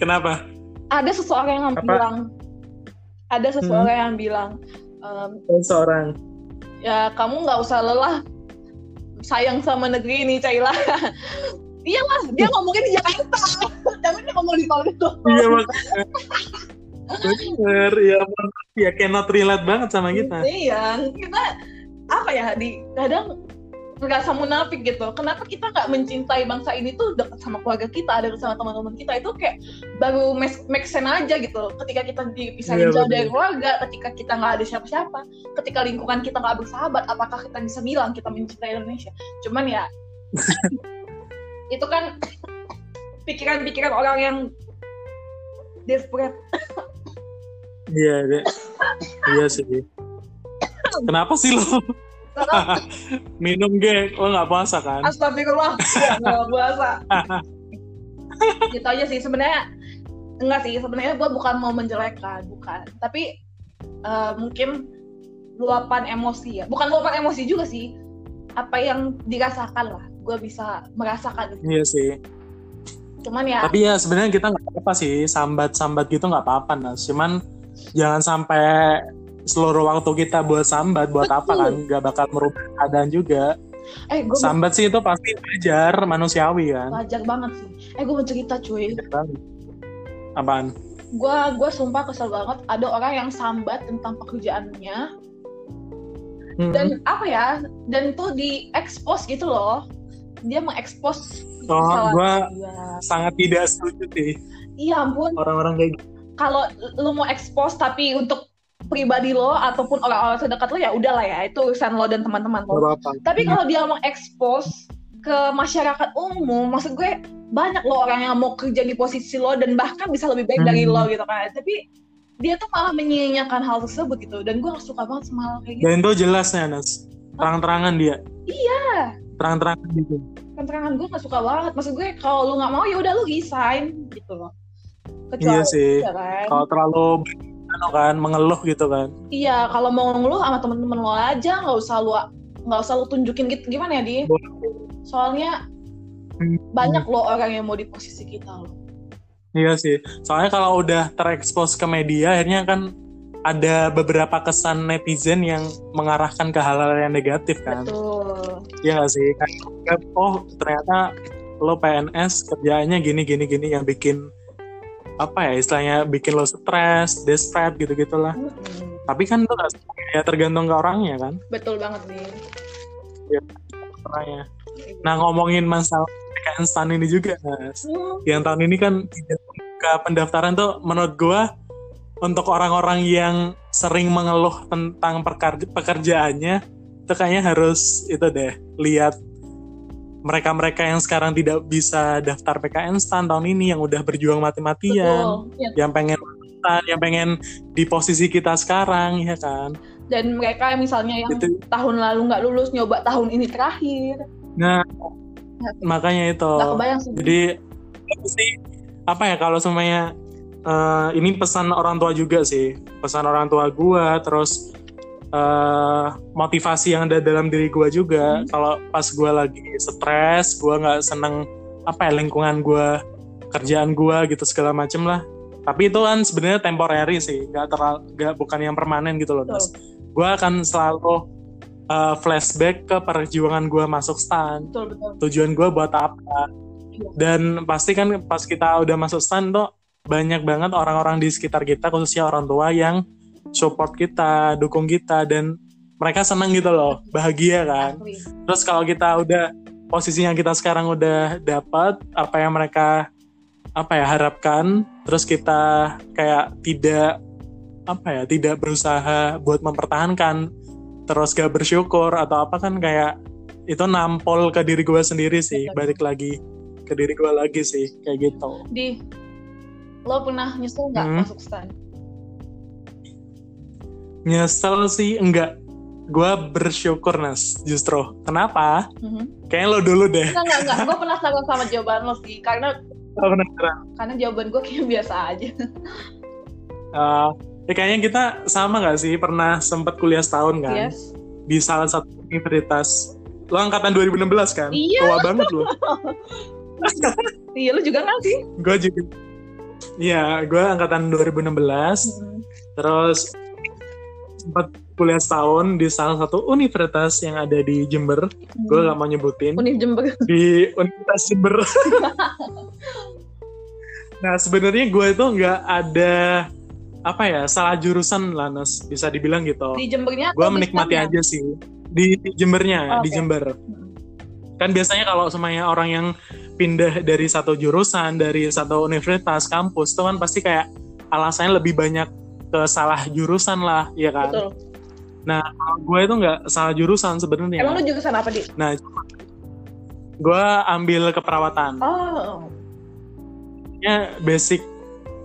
Kenapa? Ada seseorang yang Apa? bilang, ada seseorang yang bilang, ehm, Oh, Seorang. ya kamu nggak usah lelah sayang sama negeri ini Caila. iya lah, dia ngomongin di Jakarta, tapi dia ngomong di Solo. Iya makanya. Bener, ya ya cannot relate banget sama kita. Iya, kita apa ya di kadang ngerasa munafik gitu. Kenapa kita nggak mencintai bangsa ini tuh dekat sama keluarga kita, ada sama teman-teman kita itu kayak baru make, sense aja gitu. Ketika kita dipisahin Iya, jauh dari keluarga, ketika kita nggak ada siapa-siapa, ketika lingkungan kita nggak bersahabat, apakah kita bisa bilang kita mencintai Indonesia? Cuman ya itu kan pikiran-pikiran orang yang desperate. Iya, iya. Iya sih. Kenapa sih lo minum ge? Lo nggak puasa kan? Astagfirullah, nggak puasa. gitu aja sih sebenarnya enggak sih sebenarnya gue bukan mau menjelekkan bukan tapi eh, mungkin luapan emosi ya bukan luapan emosi juga sih apa yang dirasakan lah gue bisa merasakan itu Iya sih. cuman ya Tapi ya sebenarnya kita nggak apa-apa sih sambat-sambat gitu nggak apa-apa Nas. Cuman jangan sampai seluruh waktu kita buat sambat buat apa Betul. kan nggak bakal merubah keadaan juga. eh gue Sambat sih itu pasti wajar manusiawi kan. wajar banget sih eh gue mau cerita cuy Apaan? gue gue sumpah kesel banget ada orang yang sambat tentang pekerjaannya Hmm. dan apa ya dan tuh di expose gitu loh dia mengekspos Oh, dia. sangat tidak setuju sih iya ampun orang-orang kayak gitu. kalau lu mau expose tapi untuk pribadi lo ataupun orang-orang terdekat lo ya udahlah ya itu urusan lo dan teman-teman lo apa-apa. tapi kalau dia mengekspos ke masyarakat umum maksud gue banyak lo orang yang mau kerja di posisi lo dan bahkan bisa lebih baik dari Hmm. lo gitu kan tapi dia tuh malah menyia-nyiakan hal tersebut gitu dan gue gak suka banget sama hal kayak gitu Dan itu jelasnya Nas. Terang-terangan dia. iya Terang-terangan gitu. keterangan gue gak suka banget maksud gue kalau lu nggak mau ya udah lu resign gitu loh kecuali Iya sih. ya kan Kalau terlalu anu kan mengeluh gitu kan. iya kalau mau ngeluh sama temen-temen lo aja nggak usah lu nggak usah lu tunjukin gitu gimana ya di soalnya Hmm. banyak lo orang yang mau di posisi kita lo Iya sih. Soalnya kalau udah terekspos ke media akhirnya kan ada beberapa kesan netizen yang mengarahkan ke hal-hal yang negatif kan. betul Iya gak sih? Kayak, oh ternyata lo PNS kerjaannya gini gini gini yang bikin apa ya istilahnya bikin lo stres, desperate gitu gitulah. Mm-mm. Tapi kan itu gak ya tergantung ke orangnya kan. betul banget nih Orangnya. Nah ngomongin masalah PKN STAN ini juga, Mas. Hmm, Yang tahun ini kan tidak pendaftaran tuh menurut gua untuk orang-orang yang sering mengeluh tentang pekerjaannya itu kayaknya harus itu deh lihat mereka-mereka yang sekarang tidak bisa daftar PKN STAN tahun ini yang udah berjuang mati-matian, Ya, yang pengen yang pengen di posisi kita sekarang ya kan. dan mereka yang misalnya yang Itu. tahun lalu nggak lulus nyoba tahun ini terakhir. Nah makanya itu. nggak kebayang sih. Jadi sih apa ya kalau semuanya eh, ini pesan orang tua juga sih, pesan orang tua gua terus eh, motivasi yang ada dalam diri gua juga. Hmm. Kalau pas gua lagi stres, gua nggak seneng apa ya lingkungan gua, kerjaan gua gitu segala macem lah. Tapi itu kan sebenarnya temporary sih, nggak terlalu nggak bukan yang permanen gitu loh. Mas. Gua akan selalu eh, flashback ke perjuangan gua masuk stan betul betul tujuan gue buat apa Iya. dan pasti kan pas kita udah masuk stan tuh banyak banget orang-orang di sekitar kita khususnya orang tua yang support kita dukung kita dan mereka seneng gitu loh bahagia kan? Terus kalau kita udah posisinya kita sekarang udah dapat apa yang mereka apa ya harapkan terus kita kayak tidak apa ya tidak berusaha buat mempertahankan terus gak bersyukur atau apa kan kayak itu nampol ke diri gue sendiri sih balik lagi ke diri gue lagi sih kayak gitu. Di lo pernah nyesel nggak Hmm. masuk stan nyesel sih enggak gue bersyukur nas justru kenapa Mhm. kayaknya lo dulu deh Enggak, enggak, enggak. Gue penasaran sama jawaban lo sih. Karena Lo penasaran? karena jawaban gue kayak biasa aja. Eh, ya kayaknya kita sama gak sih pernah sempat kuliah setahun kan Yes. di salah satu universitas lo angkatan 2016 kan Iya. tua banget lo Iya, lu juga nggak sih? gue juga Iya, gue angkatan 2016 terus sempat kuliah setahun di salah satu universitas yang ada di Jember. Gue gak mau nyebutin. Univ Jember. di Universitas Jember. Nah sebenarnya gue itu nggak ada apa ya salah jurusan lah Nas. Bisa dibilang gitu. Di Jembernya gue di menikmati aja sih. Di, di Jembernya Oh, di oke. Jember. Kan biasanya kalau semuanya orang yang pindah dari satu jurusan dari satu universitas kampus itu kan pasti kayak alasannya lebih banyak ke salah jurusan lah ya kan Betul. Kalau gue itu nggak salah jurusan sebenarnya Emang lu jurusan apa, Di? nah gue ambil keperawatan Oh. ya basic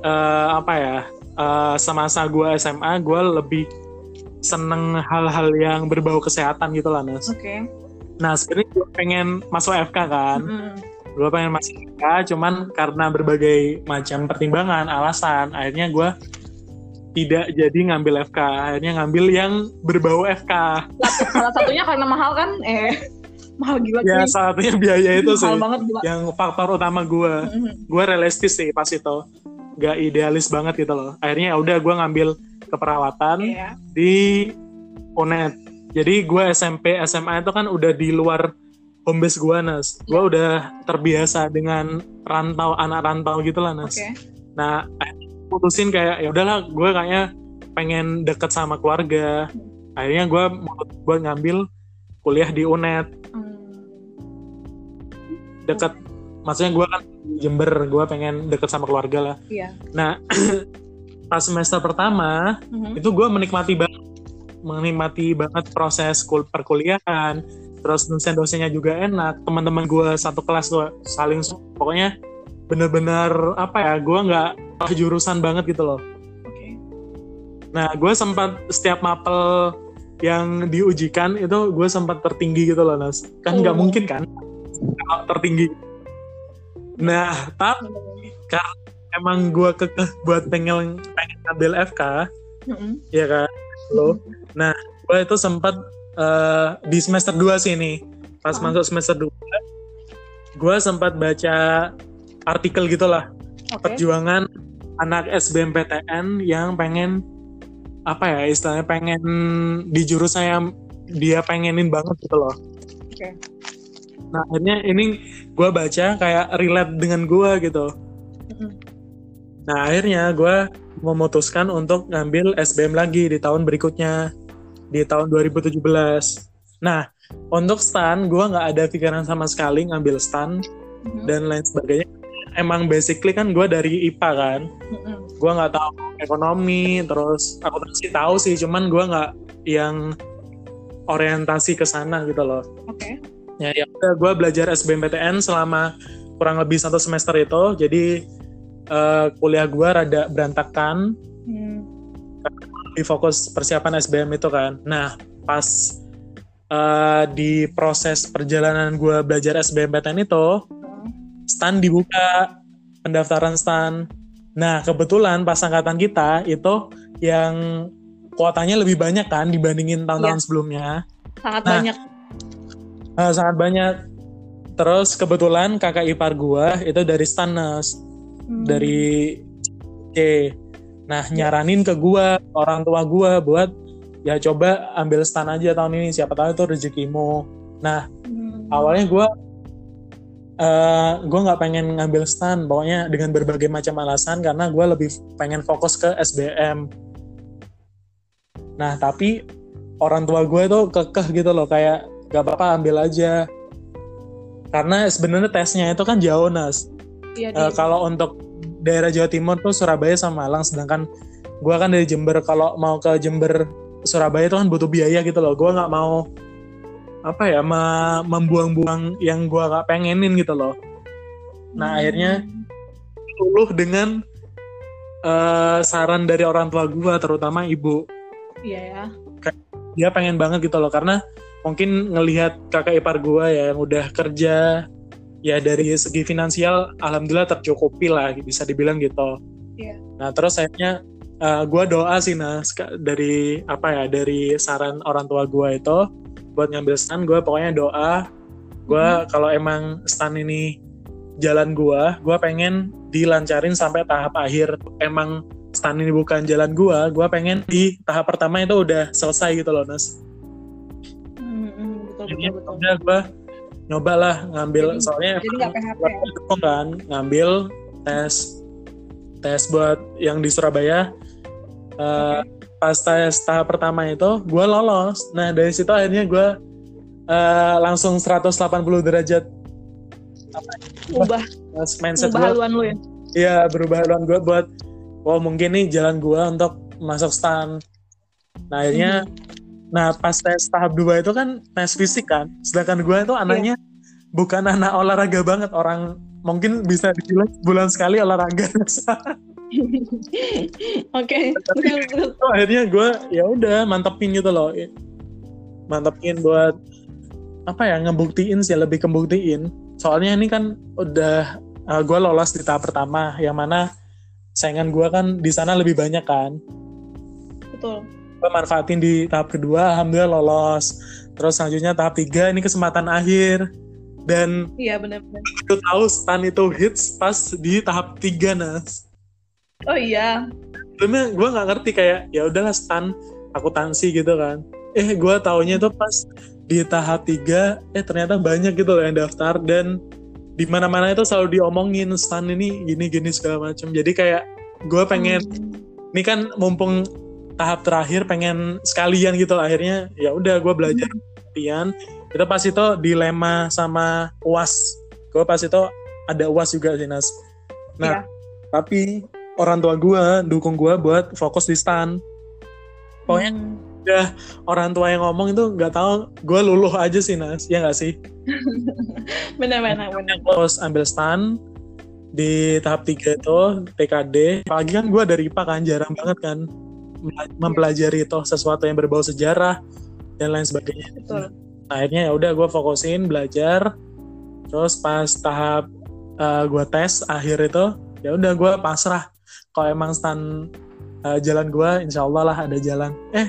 eh, apa ya eh, semasa gue SMA gue lebih seneng hal-hal yang berbau kesehatan gitu lah Nas. Oke. Nah sebenarnya gue pengen masuk FK kan, Mm-mm. Gue pengen masuk FK, cuman karena berbagai macam pertimbangan, alasan, akhirnya gue tidak jadi ngambil FK, akhirnya ngambil yang berbau FK. Salah satunya karena mahal kan? Eh. mahal gila ya salah satunya biaya itu sih mahal banget gila yang faktor utama gue Mhm. gue realistis sih pas itu gak idealis banget gitu loh akhirnya ya udah gue ngambil keperawatan Iya. di UNED jadi gue SMP SMA itu kan udah di luar home base gue Nas. Gue Iya. udah terbiasa dengan rantau anak rantau gitu lah Nas. Oke. Nah putusin kayak ya udahlah gue kayaknya pengen deket sama keluarga. Akhirnya gue buat ngambil kuliah di UNED. Hmm. deket maksudnya gue kan Jember gue pengen deket sama keluarga lah. Iya. Nah pas semester pertama Mhm. itu gue menikmati banget menikmati banget proses kul perkuliahan terus dosen-dosennya juga enak. Teman-teman gue satu kelas tuh saling pokoknya bener-bener apa ya gue nggak jurusan banget gitu loh. Oke. Nah gue sempat setiap mapel yang diujikan itu gue sempat tertinggi gitu loh nas. Kan nggak Oh. mungkin kan? Tertinggi. Nah tapi emang gue kekeh buat pengen pengen ngambil FK Mhm. ya kan? Lo nah gue itu sempat eh, di semester 2 sih nih pas Ah. masuk semester 2 gue sempat baca artikel gitulah oke perjuangan anak SBMPTN yang pengen apa ya istilahnya pengen di jurusan yang dia pengenin banget gitu loh Oke. nah akhirnya ini gue baca kayak relate dengan gue gitu. Nah akhirnya gue memutuskan untuk ngambil SBM lagi di tahun berikutnya di tahun 2017. Nah untuk stan gue nggak ada pikiran sama sekali ngambil stan Mhm. dan lain sebagainya. Emang basically kan gue dari IPA kan, Mhm. gue nggak tahu ekonomi terus akuntansi tahu sih, cuman gue nggak yang orientasi ke sana gitu loh. oke Ya, ya udah gue belajar SBMPTN selama kurang lebih satu semester itu. Jadi eh, kuliah gue rada berantakan, Di fokus persiapan SBM itu kan. Nah, pas eh, di proses perjalanan gue belajar SBMPTN itu, stan dibuka, pendaftaran stan. Nah, kebetulan pas angkatan kita itu yang kuotanya lebih banyak kan dibandingin tahun-tahun sebelumnya. sangat Nah, banyak Eh, sangat banyak. Terus kebetulan kakak ipar gua itu dari Stanes, Hmm. dari C. Nah, nyaranin ke gua, orang tua gua buat ya coba ambil stan aja tahun ini, siapa tahu itu rezekimu. Nah, Hmm. awalnya gua eh gue nggak pengen ngambil stan, pokoknya dengan berbagai macam alasan karena gua lebih pengen fokus ke SBM. Nah, tapi orang tua gue tuh kekeh gitu loh, kayak gak apa-apa ambil aja. Karena sebenarnya tesnya itu kan jauh, Nas. Iya, di- kalau untuk daerah Jawa Timur tuh Surabaya sama Malang, sedangkan gue kan dari Jember. Kalau mau ke Jember, Surabaya itu kan butuh biaya gitu loh. Gue nggak mau apa ya me- membuang-buang yang gue nggak pengenin gitu loh. Nah, Hmm. akhirnya luluh dengan eh, saran dari orang tua gue, terutama ibu. Iya ya. Dia pengen banget gitu loh, karena mungkin ngelihat kakak ipar gue ya yang udah kerja, ya dari segi finansial, alhamdulillah tercukupi lah, bisa dibilang gitu. Iya. Nah, terus akhirnya gue doa sih, nah dari apa ya, dari saran orang tua gue itu, buat ngambil stan, gue pokoknya doa, gue kalau emang stan ini jalan gue, gue pengen dilancarin sampai tahap akhir. Emang stan ini bukan jalan gue, gue pengen di tahap pertama itu udah selesai gitu loh, Nas. Hmm, hmm, betul betul. udah gue nyoba lah ngambil, Jadi- soalnya Jadi nggak PHP ya? kan ngambil tes tes buat yang di Surabaya. Eh, pas tes tahap pertama itu gue lolos. Nah dari situ akhirnya gue eh, langsung 180 derajat. Ubah, eh, mindset ubah haluan lu ya. Iya berubah haluan gue buat oh mungkin nih jalan gue untuk masuk stan. Nah akhirnya nah pas tes tahap 2 itu kan tes fisik kan. Sedangkan gue itu anaknya bukan anak olahraga banget orang mungkin bisa dibilang bulan sekali olahraga. Oke. Itu akhirnya gue ya udah mantepin gitu loh. Mantepin buat apa ya ngebuktiin sih lebih kebuktiin soalnya ini kan udah gue lolos di tahap pertama yang mana saingan gue kan di sana lebih banyak kan. Betul. Gue manfaatin di tahap kedua alhamdulillah lolos. Terus selanjutnya tahap tiga ini kesempatan akhir. Dan iya benar-benar. gue tahu stan itu hits pas di tahap tiga nas. Oh iya. Sebelumnya gue nggak ngerti kayak ya udahlah stan akuntansi gitu kan. Eh gue taunya itu pas di tahap tiga eh ternyata banyak gitu loh yang daftar. Dan di mana mana itu selalu diomongin stan ini gini gini segala macam jadi kayak gue pengen Hmm. ini kan mumpung tahap terakhir pengen sekalian gitu lah. akhirnya ya udah gue belajar latihan. Itu pas itu dilema sama uas. Gue pas itu ada uas juga sih nas. Nah Iya. tapi orang tua gue dukung gue buat fokus di stan. Pokoknya Hmm. udah orang tua yang ngomong itu nggak tahu gue luluh aja sih nas. Ya nggak sih? Benar-benar benar terus ambil stan di tahap tiga itu TKD apalagi kan gue dari IPA kan jarang banget kan mempelajari itu sesuatu yang berbau sejarah dan lain sebagainya. Betul. Nah, akhirnya ya udah gue fokusin belajar. Terus pas tahap gue tes akhir itu ya udah gue pasrah. Kalau emang stan uh, jalan gue insya Allah lah ada jalan. Eh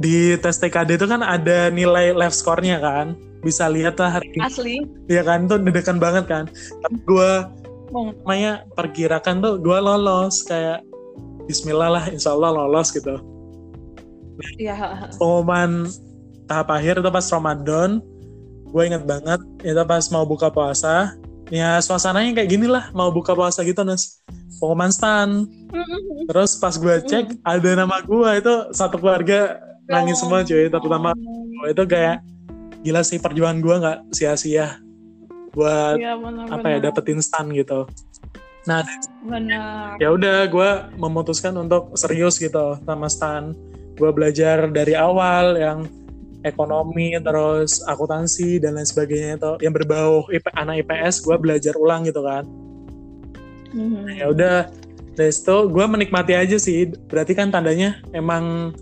di tes TKD itu kan ada nilai live score-nya kan? Bisa lihat lah hari ini. Asli. Ya kan? Tuh dedekan banget kan? Tapi gue namanya perkirakan tuh gue lolos. Kayak Bismillah lah insya Allah lolos gitu. Iya pengumuman tahap akhir itu pas Ramadan. Gue inget banget itu pas mau buka puasa. Ya suasananya kayak gini lah mau buka puasa gitu nas pengumuman stan. Terus pas gue cek ada nama gue itu satu keluarga nangis semua cuy. Terutama itu kayak gila sih perjuangan gue nggak sia-sia buat Iya, benar, apa ya dapetin stan gitu nah ya udah gue memutuskan untuk serius gitu sama stan. Gue belajar dari awal yang ekonomi terus akuntansi dan lain sebagainya itu. Yang berbau IP, anak IPS gue belajar ulang gitu kan. Mhm. ya udah. Dari situ gue menikmati aja sih. Berarti kan tandanya emang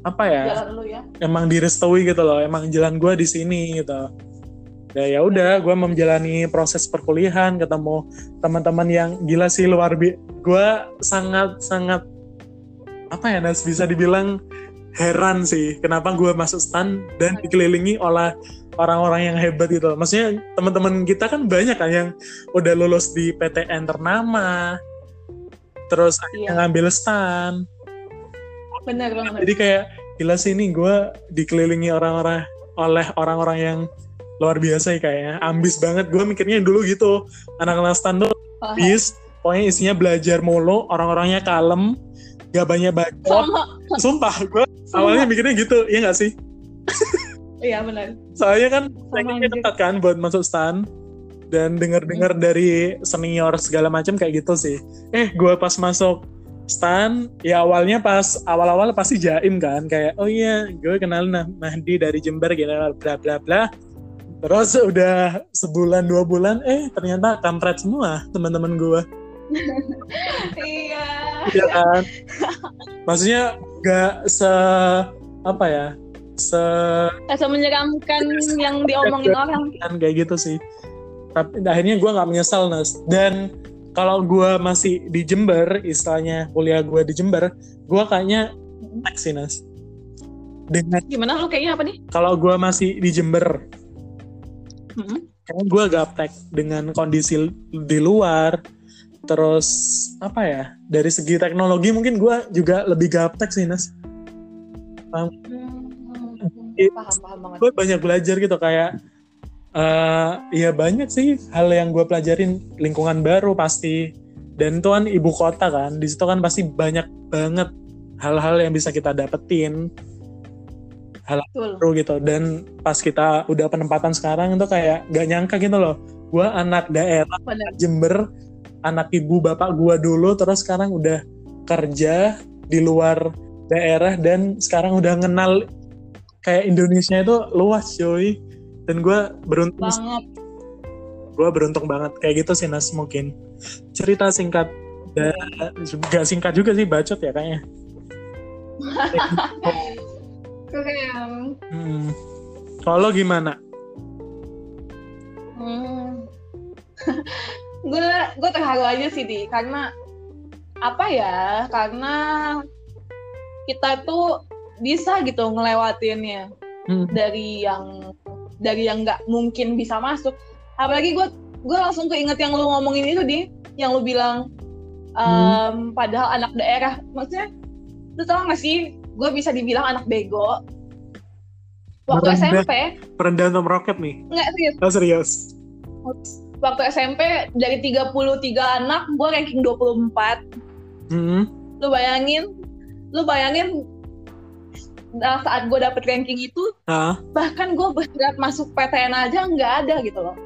apa ya jalan lu ya? emang direstui gitu loh. Emang jalan gue di sini gitu ya ya udah gue menjalani proses perkuliahan ketemu teman-teman yang gila sih luar biasa gue sangat sangat apa ya Nas bisa dibilang heran sih kenapa gue masuk stan dan dikelilingi oleh orang-orang yang hebat gitu. Maksudnya teman-teman kita kan banyak kan yang udah lulus di PTN ternama terus Iya. ngambil stan. Benar banget. Jadi kayak gila sih ini gue dikelilingi orang-orang oleh orang-orang yang luar biasa ya kayaknya ambis banget. Gue mikirnya dulu gitu. Anak-anak stan tuh Paham. ambis pokoknya isinya belajar mulu orang-orangnya kalem gak banyak bacot. Sama. Sumpah gue awalnya mikirnya gitu iya gak sih? Iya benar. Soalnya kan anjir. ketat kan buat masuk stan. Dan dengar-dengar dari senior segala macam kayak gitu sih. Eh gue pas masuk stan ya awalnya pas awal-awal pasti jaim kan. Kayak oh iya gue kenal nah Mahdi dari Jember gitu bla bla bla terus udah sebulan dua bulan eh ternyata kampret semua teman-teman gue iya. Ya kan? Maksudnya gak se apa ya se rasa menyeramkan yang diomongin orang. Kan kayak gitu sih. Tapi akhirnya gue nggak menyesal nas. Dan kalau gue masih di Jember istilahnya kuliah gue di Jember gue kayaknya tek sih nas. Dengan gimana lu kayaknya apa nih? Kalau gue masih di Jember Hmm. kayaknya gue gaptek dengan kondisi di luar. Terus apa ya dari segi teknologi mungkin gue juga lebih gaptek sih nas. Hmm. Iya. paham paham banget. Gue banyak belajar gitu kayak eh ya banyak sih hal yang gue pelajarin. Lingkungan baru pasti. Dan itu kan ibu kota kan. Di situ kan pasti banyak banget hal-hal yang bisa kita dapetin betul. baru gitu. Dan pas kita udah penempatan sekarang itu kayak gak nyangka gitu loh. Gue anak daerah benar. Jember anak ibu bapak gue dulu terus sekarang udah kerja di luar daerah dan sekarang udah kenal kayak Indonesia itu luas cuy dan gue beruntung banget. Gue beruntung banget. Kayak gitu sih Nas mungkin. Cerita singkat. Dan gak singkat juga sih bacot ya kayaknya keren hmm. kalau lo gimana Hmm. gue gue terharu aja sih di karena apa ya karena kita tuh bisa gitu ngelewatinnya Hmm. dari yang dari yang nggak mungkin bisa masuk apalagi gue gue langsung keinget yang lu ngomongin itu di yang lu bilang Hmm. em, padahal anak daerah maksudnya lu tau gak sih gue bisa dibilang anak bego waktu Merendah. SMP Perendahan Tom Rocket nih. nggak serius Oh serius. waktu SMP dari 33 anak gue ranking 24 Hmm. lu bayangin lu bayangin nah, saat gue dapet ranking itu Ah, bahkan gue berharap masuk PTN aja nggak ada gitu loh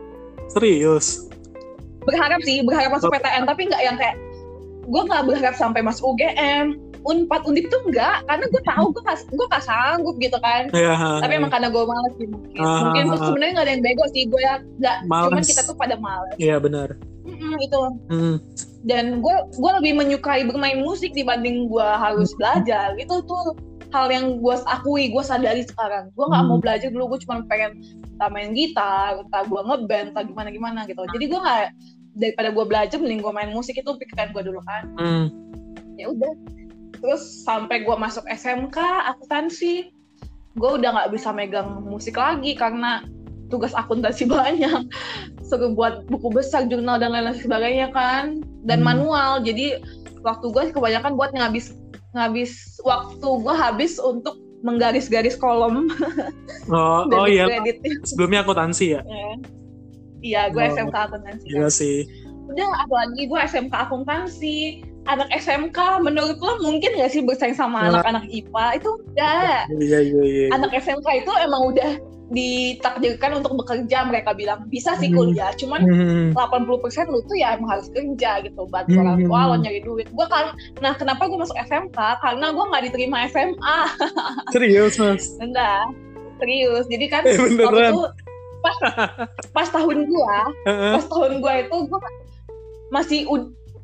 serius. berharap sih berharap masuk PTN tapi nggak yang kayak gue nggak berharap sampai masuk UGM unpad undip tuh enggak karena gue tahu gue gak gue gak sanggup gitu kan. Ya. tapi emang karena gue males sih mungkin Ah. mungkin tuh sebenarnya nggak ada yang bego sih gue ya nggak cuman kita tuh pada males. Iya benar. Mm-mm, itu. Hmm. dan gue gue lebih menyukai bermain musik dibanding gue harus belajar. Itu tuh hal yang gue akui gue sadari sekarang. Gue nggak mau Hmm. belajar dulu gue cuma pengen entah main gitar entah gue ngeband entah gimana gimana gitu jadi gue nggak daripada gue belajar mending gue main musik. Itu pikiran gue dulu kan. Hmm. ya udah terus sampai gue masuk SMK akuntansi gue udah nggak bisa megang musik lagi karena tugas akuntansi banyak suruh buat buku besar jurnal dan lain-lain sebagainya kan dan Hmm. manual jadi waktu gue kebanyakan buat ngabis ngabis waktu gue habis untuk menggaris-garis kolom Oh, oh iya. Sebelumnya akuntansi ya. iya gue Oh, SMK akuntansi Iya sih. udah apalagi gue SMK akuntansi anak SMK menurut lo mungkin gak sih bersaing sama Nah. anak-anak IPA itu enggak Iya iya iya. anak SMK itu emang udah ditakdirkan untuk bekerja mereka bilang bisa sih Hmm. kuliah cuman Hmm. 80% lu tuh ya emang harus kerja gitu bantu Hmm. orang tua lo nyari duit gue kan nah kenapa gue masuk SMK karena gue nggak diterima SMA Serius mas. enggak serius jadi kan Eh, waktu itu pas pas tahun gue Heeh. pas tahun gue itu gue masih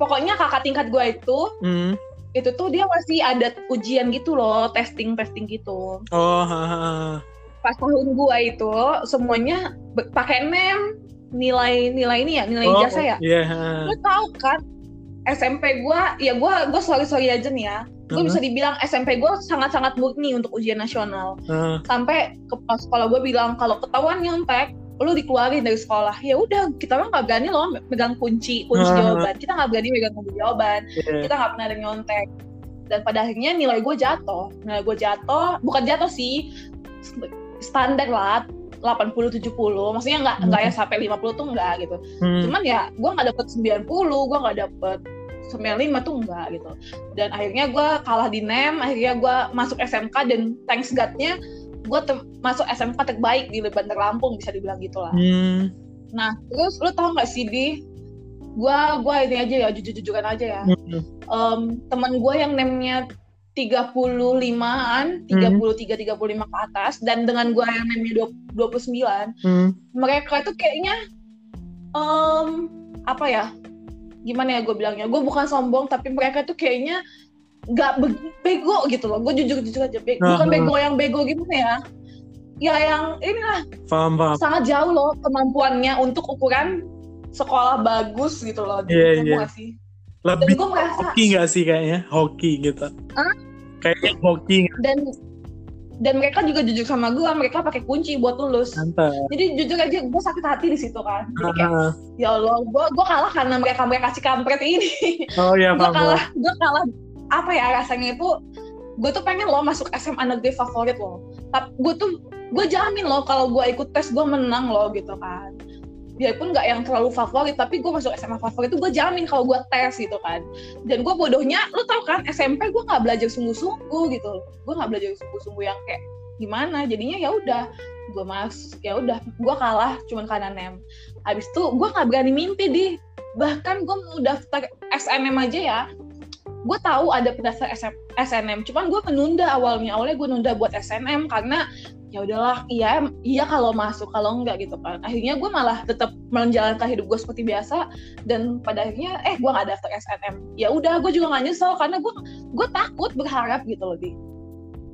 pokoknya kakak tingkat gue itu Hmm. itu tuh dia masih ada ujian gitu loh testing testing gitu Oh. ha, ha, ha. pas tahun gua itu semuanya pakai nem nilai nilai ini ya nilai Oh, ijazah ya Iya. ha. lu tahu kan SMP gua ya gua gua sorry sorry aja nih ya gue Heeh. bisa dibilang SMP gua sangat sangat murni untuk ujian nasional Heeh. sampai kepala sekolah gua bilang kalau ketahuan nyontek lu dikeluarin dari sekolah. Ya udah kita mah nggak berani loh megang kunci kunci Ah. jawaban. Kita nggak berani megang kunci jawaban. Iya. kita nggak pernah ada nyontek. Dan pada akhirnya nilai gue jatuh. Nilai gue jatuh bukan jatuh sih standar lah 80 70 maksudnya nggak nggak ya sampai 50 tuh enggak gitu. Hmm. cuman ya gue nggak dapet 90 gue nggak dapet 95 tuh enggak gitu. Dan akhirnya gue kalah di NEM akhirnya gue masuk SMK dan thanks God-nya gue masuk SMK terbaik di Bandar Lampung bisa dibilang gitu lah Hmm. nah terus lu tau nggak sih di gue gue ini aja ya jujur-jujuran aja ya Hmm. em, teman gue yang nemnya 35-an, 33 35 ke atas dan dengan gue yang nemnya 20 29, Hmm. mereka itu kayaknya em apa ya? Gimana ya gue bilangnya? Gue bukan sombong tapi mereka tuh kayaknya nggak be- bego gitu loh. Gue jujur-jujur aja, be- bukan Aha. bego yang bego gimana ya? Ya yang inilah Paham paham. sangat jauh loh kemampuannya untuk ukuran sekolah bagus gitu loh. Kamu iya. nggak sih? Dan Lebih gue merasa hoki nggak sih kayaknya? Hoki gitu. Hah? Kayaknya hoki nggak? dan dan mereka juga jujur sama gue mereka pakai kunci buat lulus Mantap. jadi jujur aja gue sakit hati di situ kan jadi kayak Ah. ya allah gue gue kalah karena mereka mereka si kampret ini Oh iya gue kalah gue kalah apa ya rasanya itu gue tuh pengen loh masuk SMA negeri favorit loh. Tapi gue tuh gue jamin loh kalau gue ikut tes gue menang loh gitu kan. Biarpun nggak yang terlalu favorit tapi gue masuk SMA favorit itu gue jamin kalau gue tes gitu kan. Dan gue bodohnya lu tau kan SMP gue nggak belajar sungguh-sungguh gitu gue nggak belajar sungguh-sungguh yang kayak gimana jadinya ya udah gue mas ya udah gue kalah cuman karena nem. Habis itu gue nggak berani mimpi di. Bahkan gue mau daftar SNM aja ya gue tahu ada pendaftar SNM cuman gue menunda awalnya. Awalnya gue nunda buat SNM karena ya udahlah iya iya kalau masuk kalau enggak gitu kan. Akhirnya gue malah tetap menjalankan hidup gue seperti biasa dan pada akhirnya eh gue nggak daftar SNM ya udah gue juga nggak nyesel karena gue gue takut berharap gitu loh di.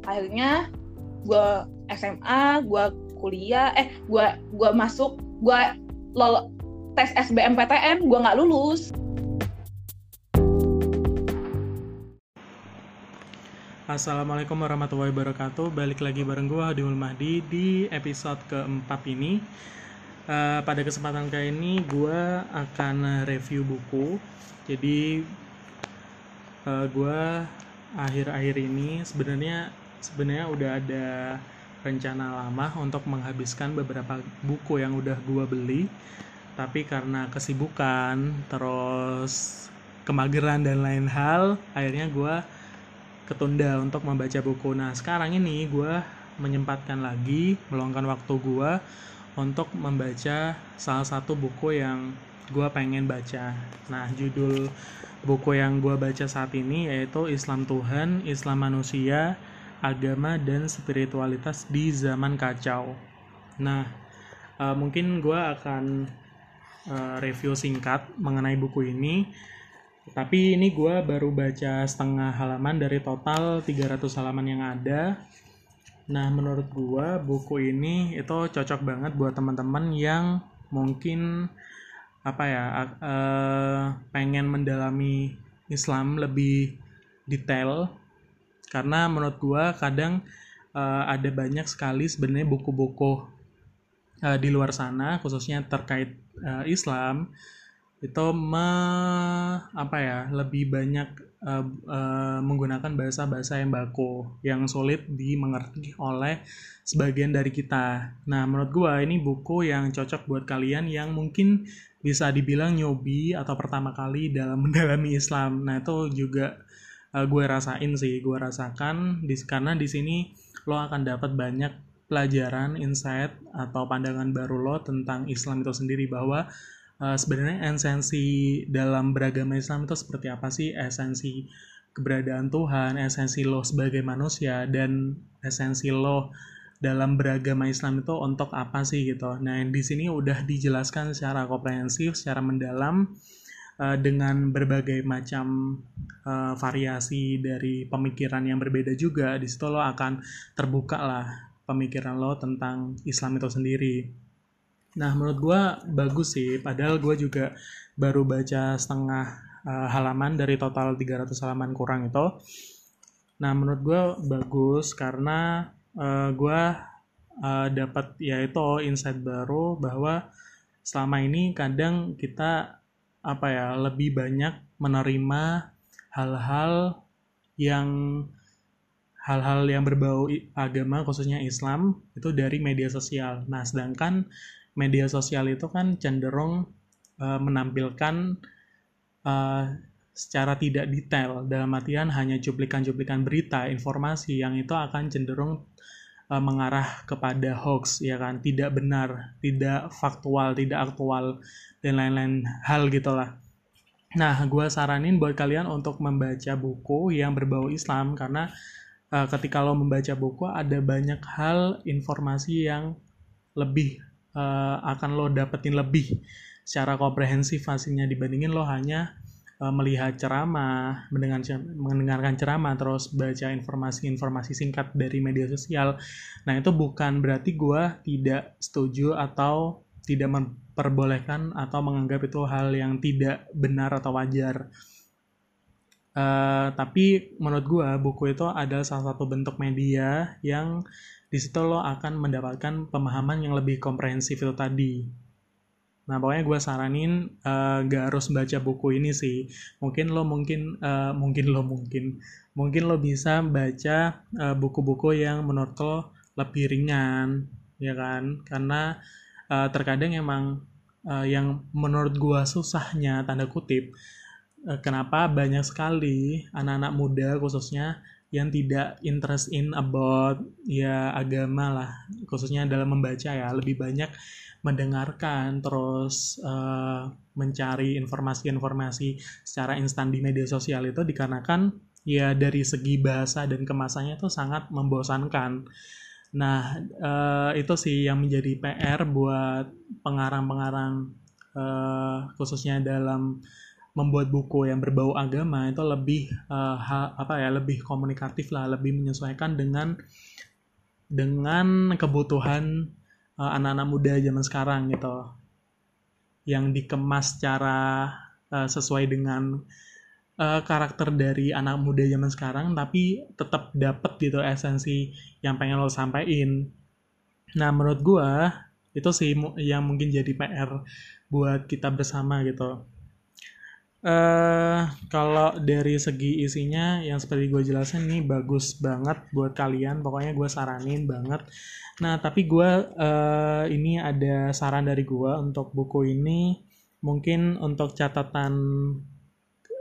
Akhirnya gue SMA gue kuliah eh gue gue masuk gue lol tes SBMPTN gue nggak lulus Assalamualaikum warahmatullahi wabarakatuh. Balik lagi bareng gue Hadimul Mahdi di episode keempat ini. Uh, pada kesempatan kali ini gue akan review buku. Jadi uh, eh, gue akhir-akhir ini sebenarnya sebenarnya udah ada rencana lama untuk menghabiskan beberapa buku yang udah gue beli. Tapi karena kesibukan, terus kemageran dan lain hal, akhirnya gue ketunda untuk membaca buku. Nah, sekarang ini gue menyempatkan lagi, meluangkan waktu gue untuk membaca salah satu buku yang gue pengen baca. Nah, judul buku yang gue baca saat ini yaitu Islam Tuhan, Islam Manusia, Agama dan Spiritualitas di Zaman Kacau. Nah, uh, mungkin gue akan uh, review singkat mengenai buku ini tapi ini gue baru baca setengah halaman dari total 300 halaman yang ada. Nah, menurut gue buku ini itu cocok banget buat teman-teman yang mungkin apa ya uh, pengen mendalami Islam lebih detail karena menurut gue kadang uh, ada banyak sekali sebenarnya buku-buku uh, di luar sana khususnya terkait uh, Islam itu me, apa ya lebih banyak uh, uh, menggunakan bahasa-bahasa yang baku yang sulit dimengerti oleh sebagian dari kita. Nah, menurut gua ini buku yang cocok buat kalian yang mungkin bisa dibilang nyobi atau pertama kali dalam mendalami Islam. Nah, itu juga uh, gue rasain sih, gue rasakan di karena di sini lo akan dapat banyak pelajaran, insight atau pandangan baru lo tentang Islam itu sendiri bahwa uh, sebenarnya esensi dalam beragama Islam itu seperti apa sih esensi keberadaan Tuhan, esensi lo sebagai manusia dan esensi lo dalam beragama Islam itu untuk apa sih gitu. Nah, di sini udah dijelaskan secara komprehensif, secara mendalam uh, dengan berbagai macam uh, variasi dari pemikiran yang berbeda juga. Di situ lo akan terbuka lah pemikiran lo tentang Islam itu sendiri. Nah, menurut gue bagus sih, padahal gue juga baru baca setengah uh, halaman dari total 300 halaman kurang itu. Nah, menurut gue bagus karena uh, gue uh, dapat yaitu insight baru bahwa selama ini kadang kita apa ya lebih banyak menerima hal-hal yang hal-hal yang berbau agama khususnya Islam itu dari media sosial. Nah, sedangkan media sosial itu kan cenderung uh, menampilkan uh, secara tidak detail. Dalam artian hanya cuplikan-cuplikan berita informasi yang itu akan cenderung uh, mengarah kepada hoax ya kan? Tidak benar tidak faktual tidak aktual dan lain-lain hal gitulah nah gue saranin buat kalian untuk membaca buku yang berbau Islam karena uh, ketika lo membaca buku ada banyak hal informasi yang lebih uh, akan lo dapetin lebih secara komprehensif hasilnya dibandingin lo hanya uh, melihat ceramah, mendengar, mendengarkan ceramah, terus baca informasi-informasi singkat dari media sosial. Nah itu bukan berarti gue tidak setuju atau tidak memperbolehkan atau menganggap itu hal yang tidak benar atau wajar. Uh, tapi menurut gue buku itu adalah salah satu bentuk media yang di situ lo akan mendapatkan pemahaman yang lebih komprehensif itu tadi. Nah pokoknya gue saranin uh, gak harus baca buku ini sih. Mungkin lo mungkin uh, mungkin lo mungkin mungkin lo bisa baca buku buku-buku yang menurut lo lebih ringan, ya kan? Karena uh, terkadang emang uh, yang menurut gue susahnya tanda kutip kenapa banyak sekali anak-anak muda khususnya yang tidak interest in about ya agama lah khususnya dalam membaca ya lebih banyak mendengarkan terus uh, mencari informasi-informasi secara instan di media sosial itu dikarenakan ya dari segi bahasa dan kemasannya itu sangat membosankan. Nah, uh, itu sih yang menjadi PR buat pengarang-pengarang uh, khususnya dalam membuat buku yang berbau agama itu lebih uh, ha, apa ya lebih komunikatif lah lebih menyesuaikan dengan dengan kebutuhan uh, anak-anak muda zaman sekarang gitu. Yang dikemas secara uh, sesuai dengan uh, karakter dari anak muda zaman sekarang tapi tetap dapet gitu esensi yang pengen lo sampaikan. Nah menurut gue itu sih yang mungkin jadi PR buat kita bersama gitu uh, kalau dari segi isinya yang seperti gue jelasin ini bagus banget buat kalian. Pokoknya gue saranin banget. Nah tapi gue uh, ini ada saran dari gue untuk buku ini. Mungkin untuk catatan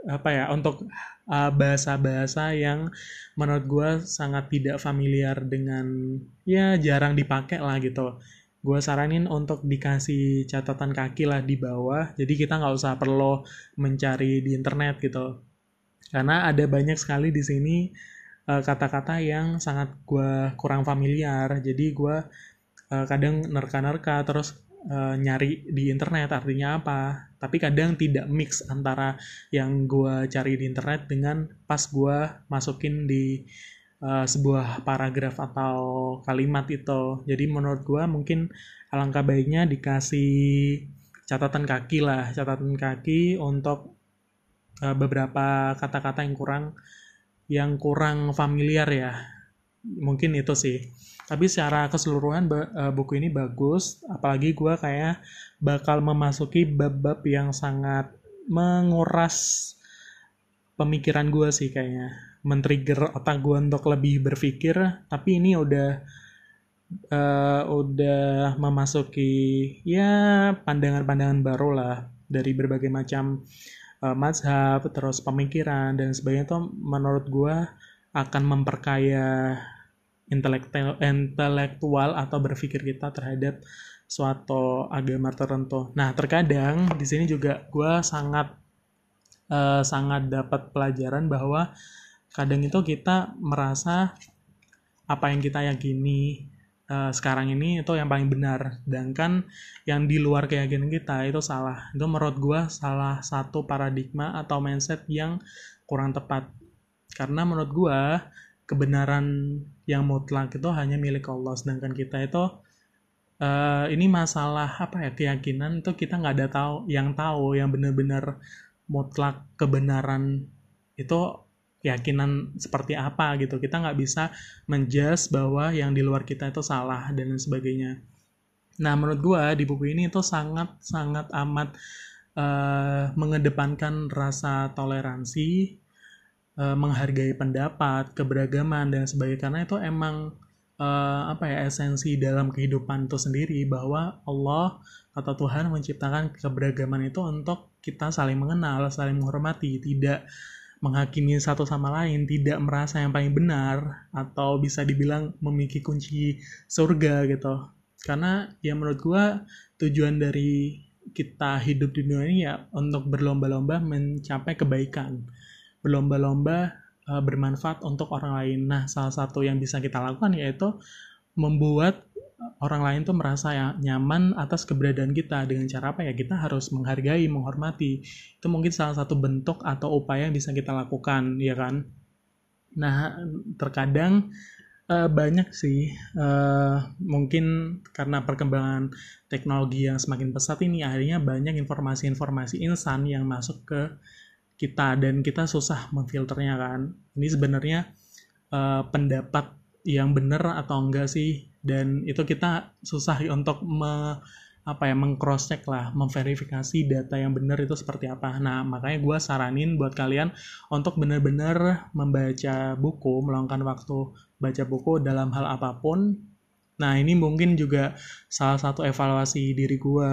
apa ya untuk uh, bahasa-bahasa yang menurut gue sangat tidak familiar dengan ya jarang dipakai lah gitu gue saranin untuk dikasih catatan kaki lah di bawah. Jadi kita nggak usah perlu mencari di internet gitu. Karena ada banyak sekali di sini uh, kata-kata yang sangat gue kurang familiar. Jadi gue uh, kadang nerka-nerka terus uh, nyari di internet artinya apa. Tapi kadang tidak mix antara yang gue cari di internet dengan pas gue masukin di uh, sebuah paragraf atau kalimat itu. Jadi menurut gue mungkin alangkah baiknya dikasih catatan kaki lah catatan kaki untuk uh, beberapa kata-kata yang kurang yang kurang familiar ya. Mungkin itu sih. Tapi secara keseluruhan uh, buku ini bagus apalagi gue kayak bakal memasuki bab-bab yang sangat menguras pemikiran gue sih kayaknya men-trigger otak gue untuk lebih berpikir tapi ini udah uh, udah memasuki ya pandangan-pandangan baru lah dari berbagai macam uh, mazhab terus pemikiran dan sebagainya itu menurut gue akan memperkaya intelektual, intelektual atau berpikir kita terhadap suatu agama tertentu. Nah, terkadang di sini juga gue sangat uh, sangat dapat pelajaran bahwa kadang itu kita merasa apa yang kita yakini uh, sekarang ini itu yang paling benar, sedangkan yang di luar keyakinan kita itu salah. Itu menurut gue salah satu paradigma atau mindset yang kurang tepat. Karena menurut gue kebenaran yang mutlak itu hanya milik Allah sedangkan kita itu uh, ini masalah apa ya keyakinan itu kita nggak ada tahu yang tahu yang benar-benar mutlak kebenaran itu keyakinan seperti apa gitu. Kita nggak bisa menjas bahwa yang di luar kita itu salah dan sebagainya. Nah menurut gue di buku ini itu sangat sangat amat uh, mengedepankan rasa toleransi uh, menghargai pendapat, keberagaman dan sebagainya. Karena itu emang uh, apa ya esensi dalam kehidupan itu sendiri bahwa Allah atau Tuhan menciptakan keberagaman itu untuk kita saling mengenal, saling menghormati, tidak menghakimi satu sama lain, tidak merasa yang paling benar atau bisa dibilang memiliki kunci surga gitu. Karena ya menurut gua tujuan dari kita hidup di dunia ini ya untuk berlomba-lomba mencapai kebaikan berlomba-lomba uh, bermanfaat untuk orang lain. Nah, salah satu yang bisa kita lakukan yaitu membuat orang lain tuh merasa ya, nyaman atas keberadaan kita. Dengan cara apa ya? Kita harus menghargai menghormati. Itu mungkin salah satu bentuk atau upaya yang bisa kita lakukan ya kan? Nah terkadang uh, banyak sih uh, mungkin karena perkembangan teknologi yang semakin pesat ini akhirnya banyak informasi-informasi insan yang masuk ke kita dan kita susah memfilternya kan. Ini sebenarnya uh, pendapat yang benar atau enggak sih dan itu kita susah untuk me, apa ya mengcross check lah memverifikasi data yang benar itu seperti apa. Nah makanya gue saranin buat kalian untuk benar-benar membaca buku meluangkan waktu baca buku dalam hal apa pun. Nah ini mungkin juga salah satu evaluasi diri gue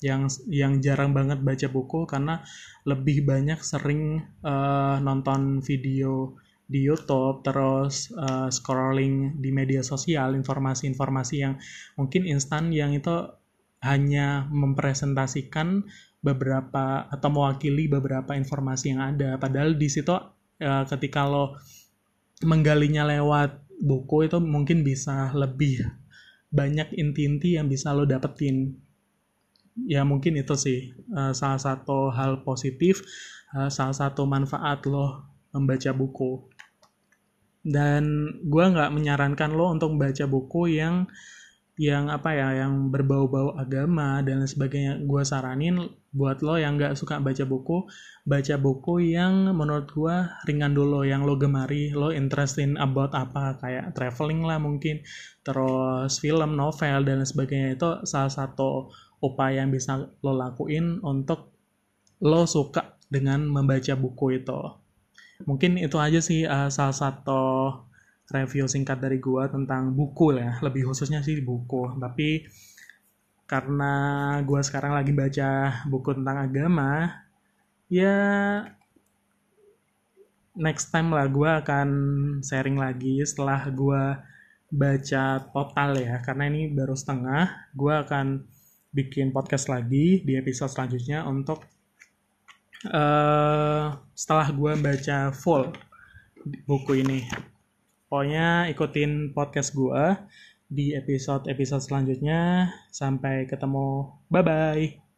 yang yang jarang banget baca buku karena lebih banyak sering uh, nonton video di YouTube terus uh, scrolling di media sosial informasi-informasi yang mungkin instan yang itu hanya mempresentasikan beberapa atau mewakili beberapa informasi yang ada. Padahal di situ uh, ketika lo menggalinya lewat buku itu mungkin bisa lebih banyak inti-inti yang bisa lo dapetin. Ya mungkin itu sih uh, salah satu hal positif uh, salah satu manfaat lo membaca buku dan gue nggak menyarankan lo untuk membaca buku yang yang apa ya yang berbau-bau agama dan sebagainya. Gue saranin buat lo yang nggak suka baca buku baca buku yang menurut gue ringan dulu yang lo gemari lo interesting about apa kayak traveling lah mungkin terus film novel dan sebagainya. Itu salah satu upaya yang bisa lo lakuin untuk lo suka dengan membaca buku itu mungkin itu aja sih uh, salah satu review singkat dari gua tentang buku ya. Lebih khususnya sih buku. Tapi karena gua sekarang lagi baca buku tentang agama ya next time lah gua akan sharing lagi setelah gua baca total ya. Karena ini baru setengah gua akan bikin podcast lagi di episode selanjutnya untuk uh, setelah gue baca full buku ini Pokoknya ikutin podcast gue di episode-episode selanjutnya. Sampai ketemu. Bye-bye.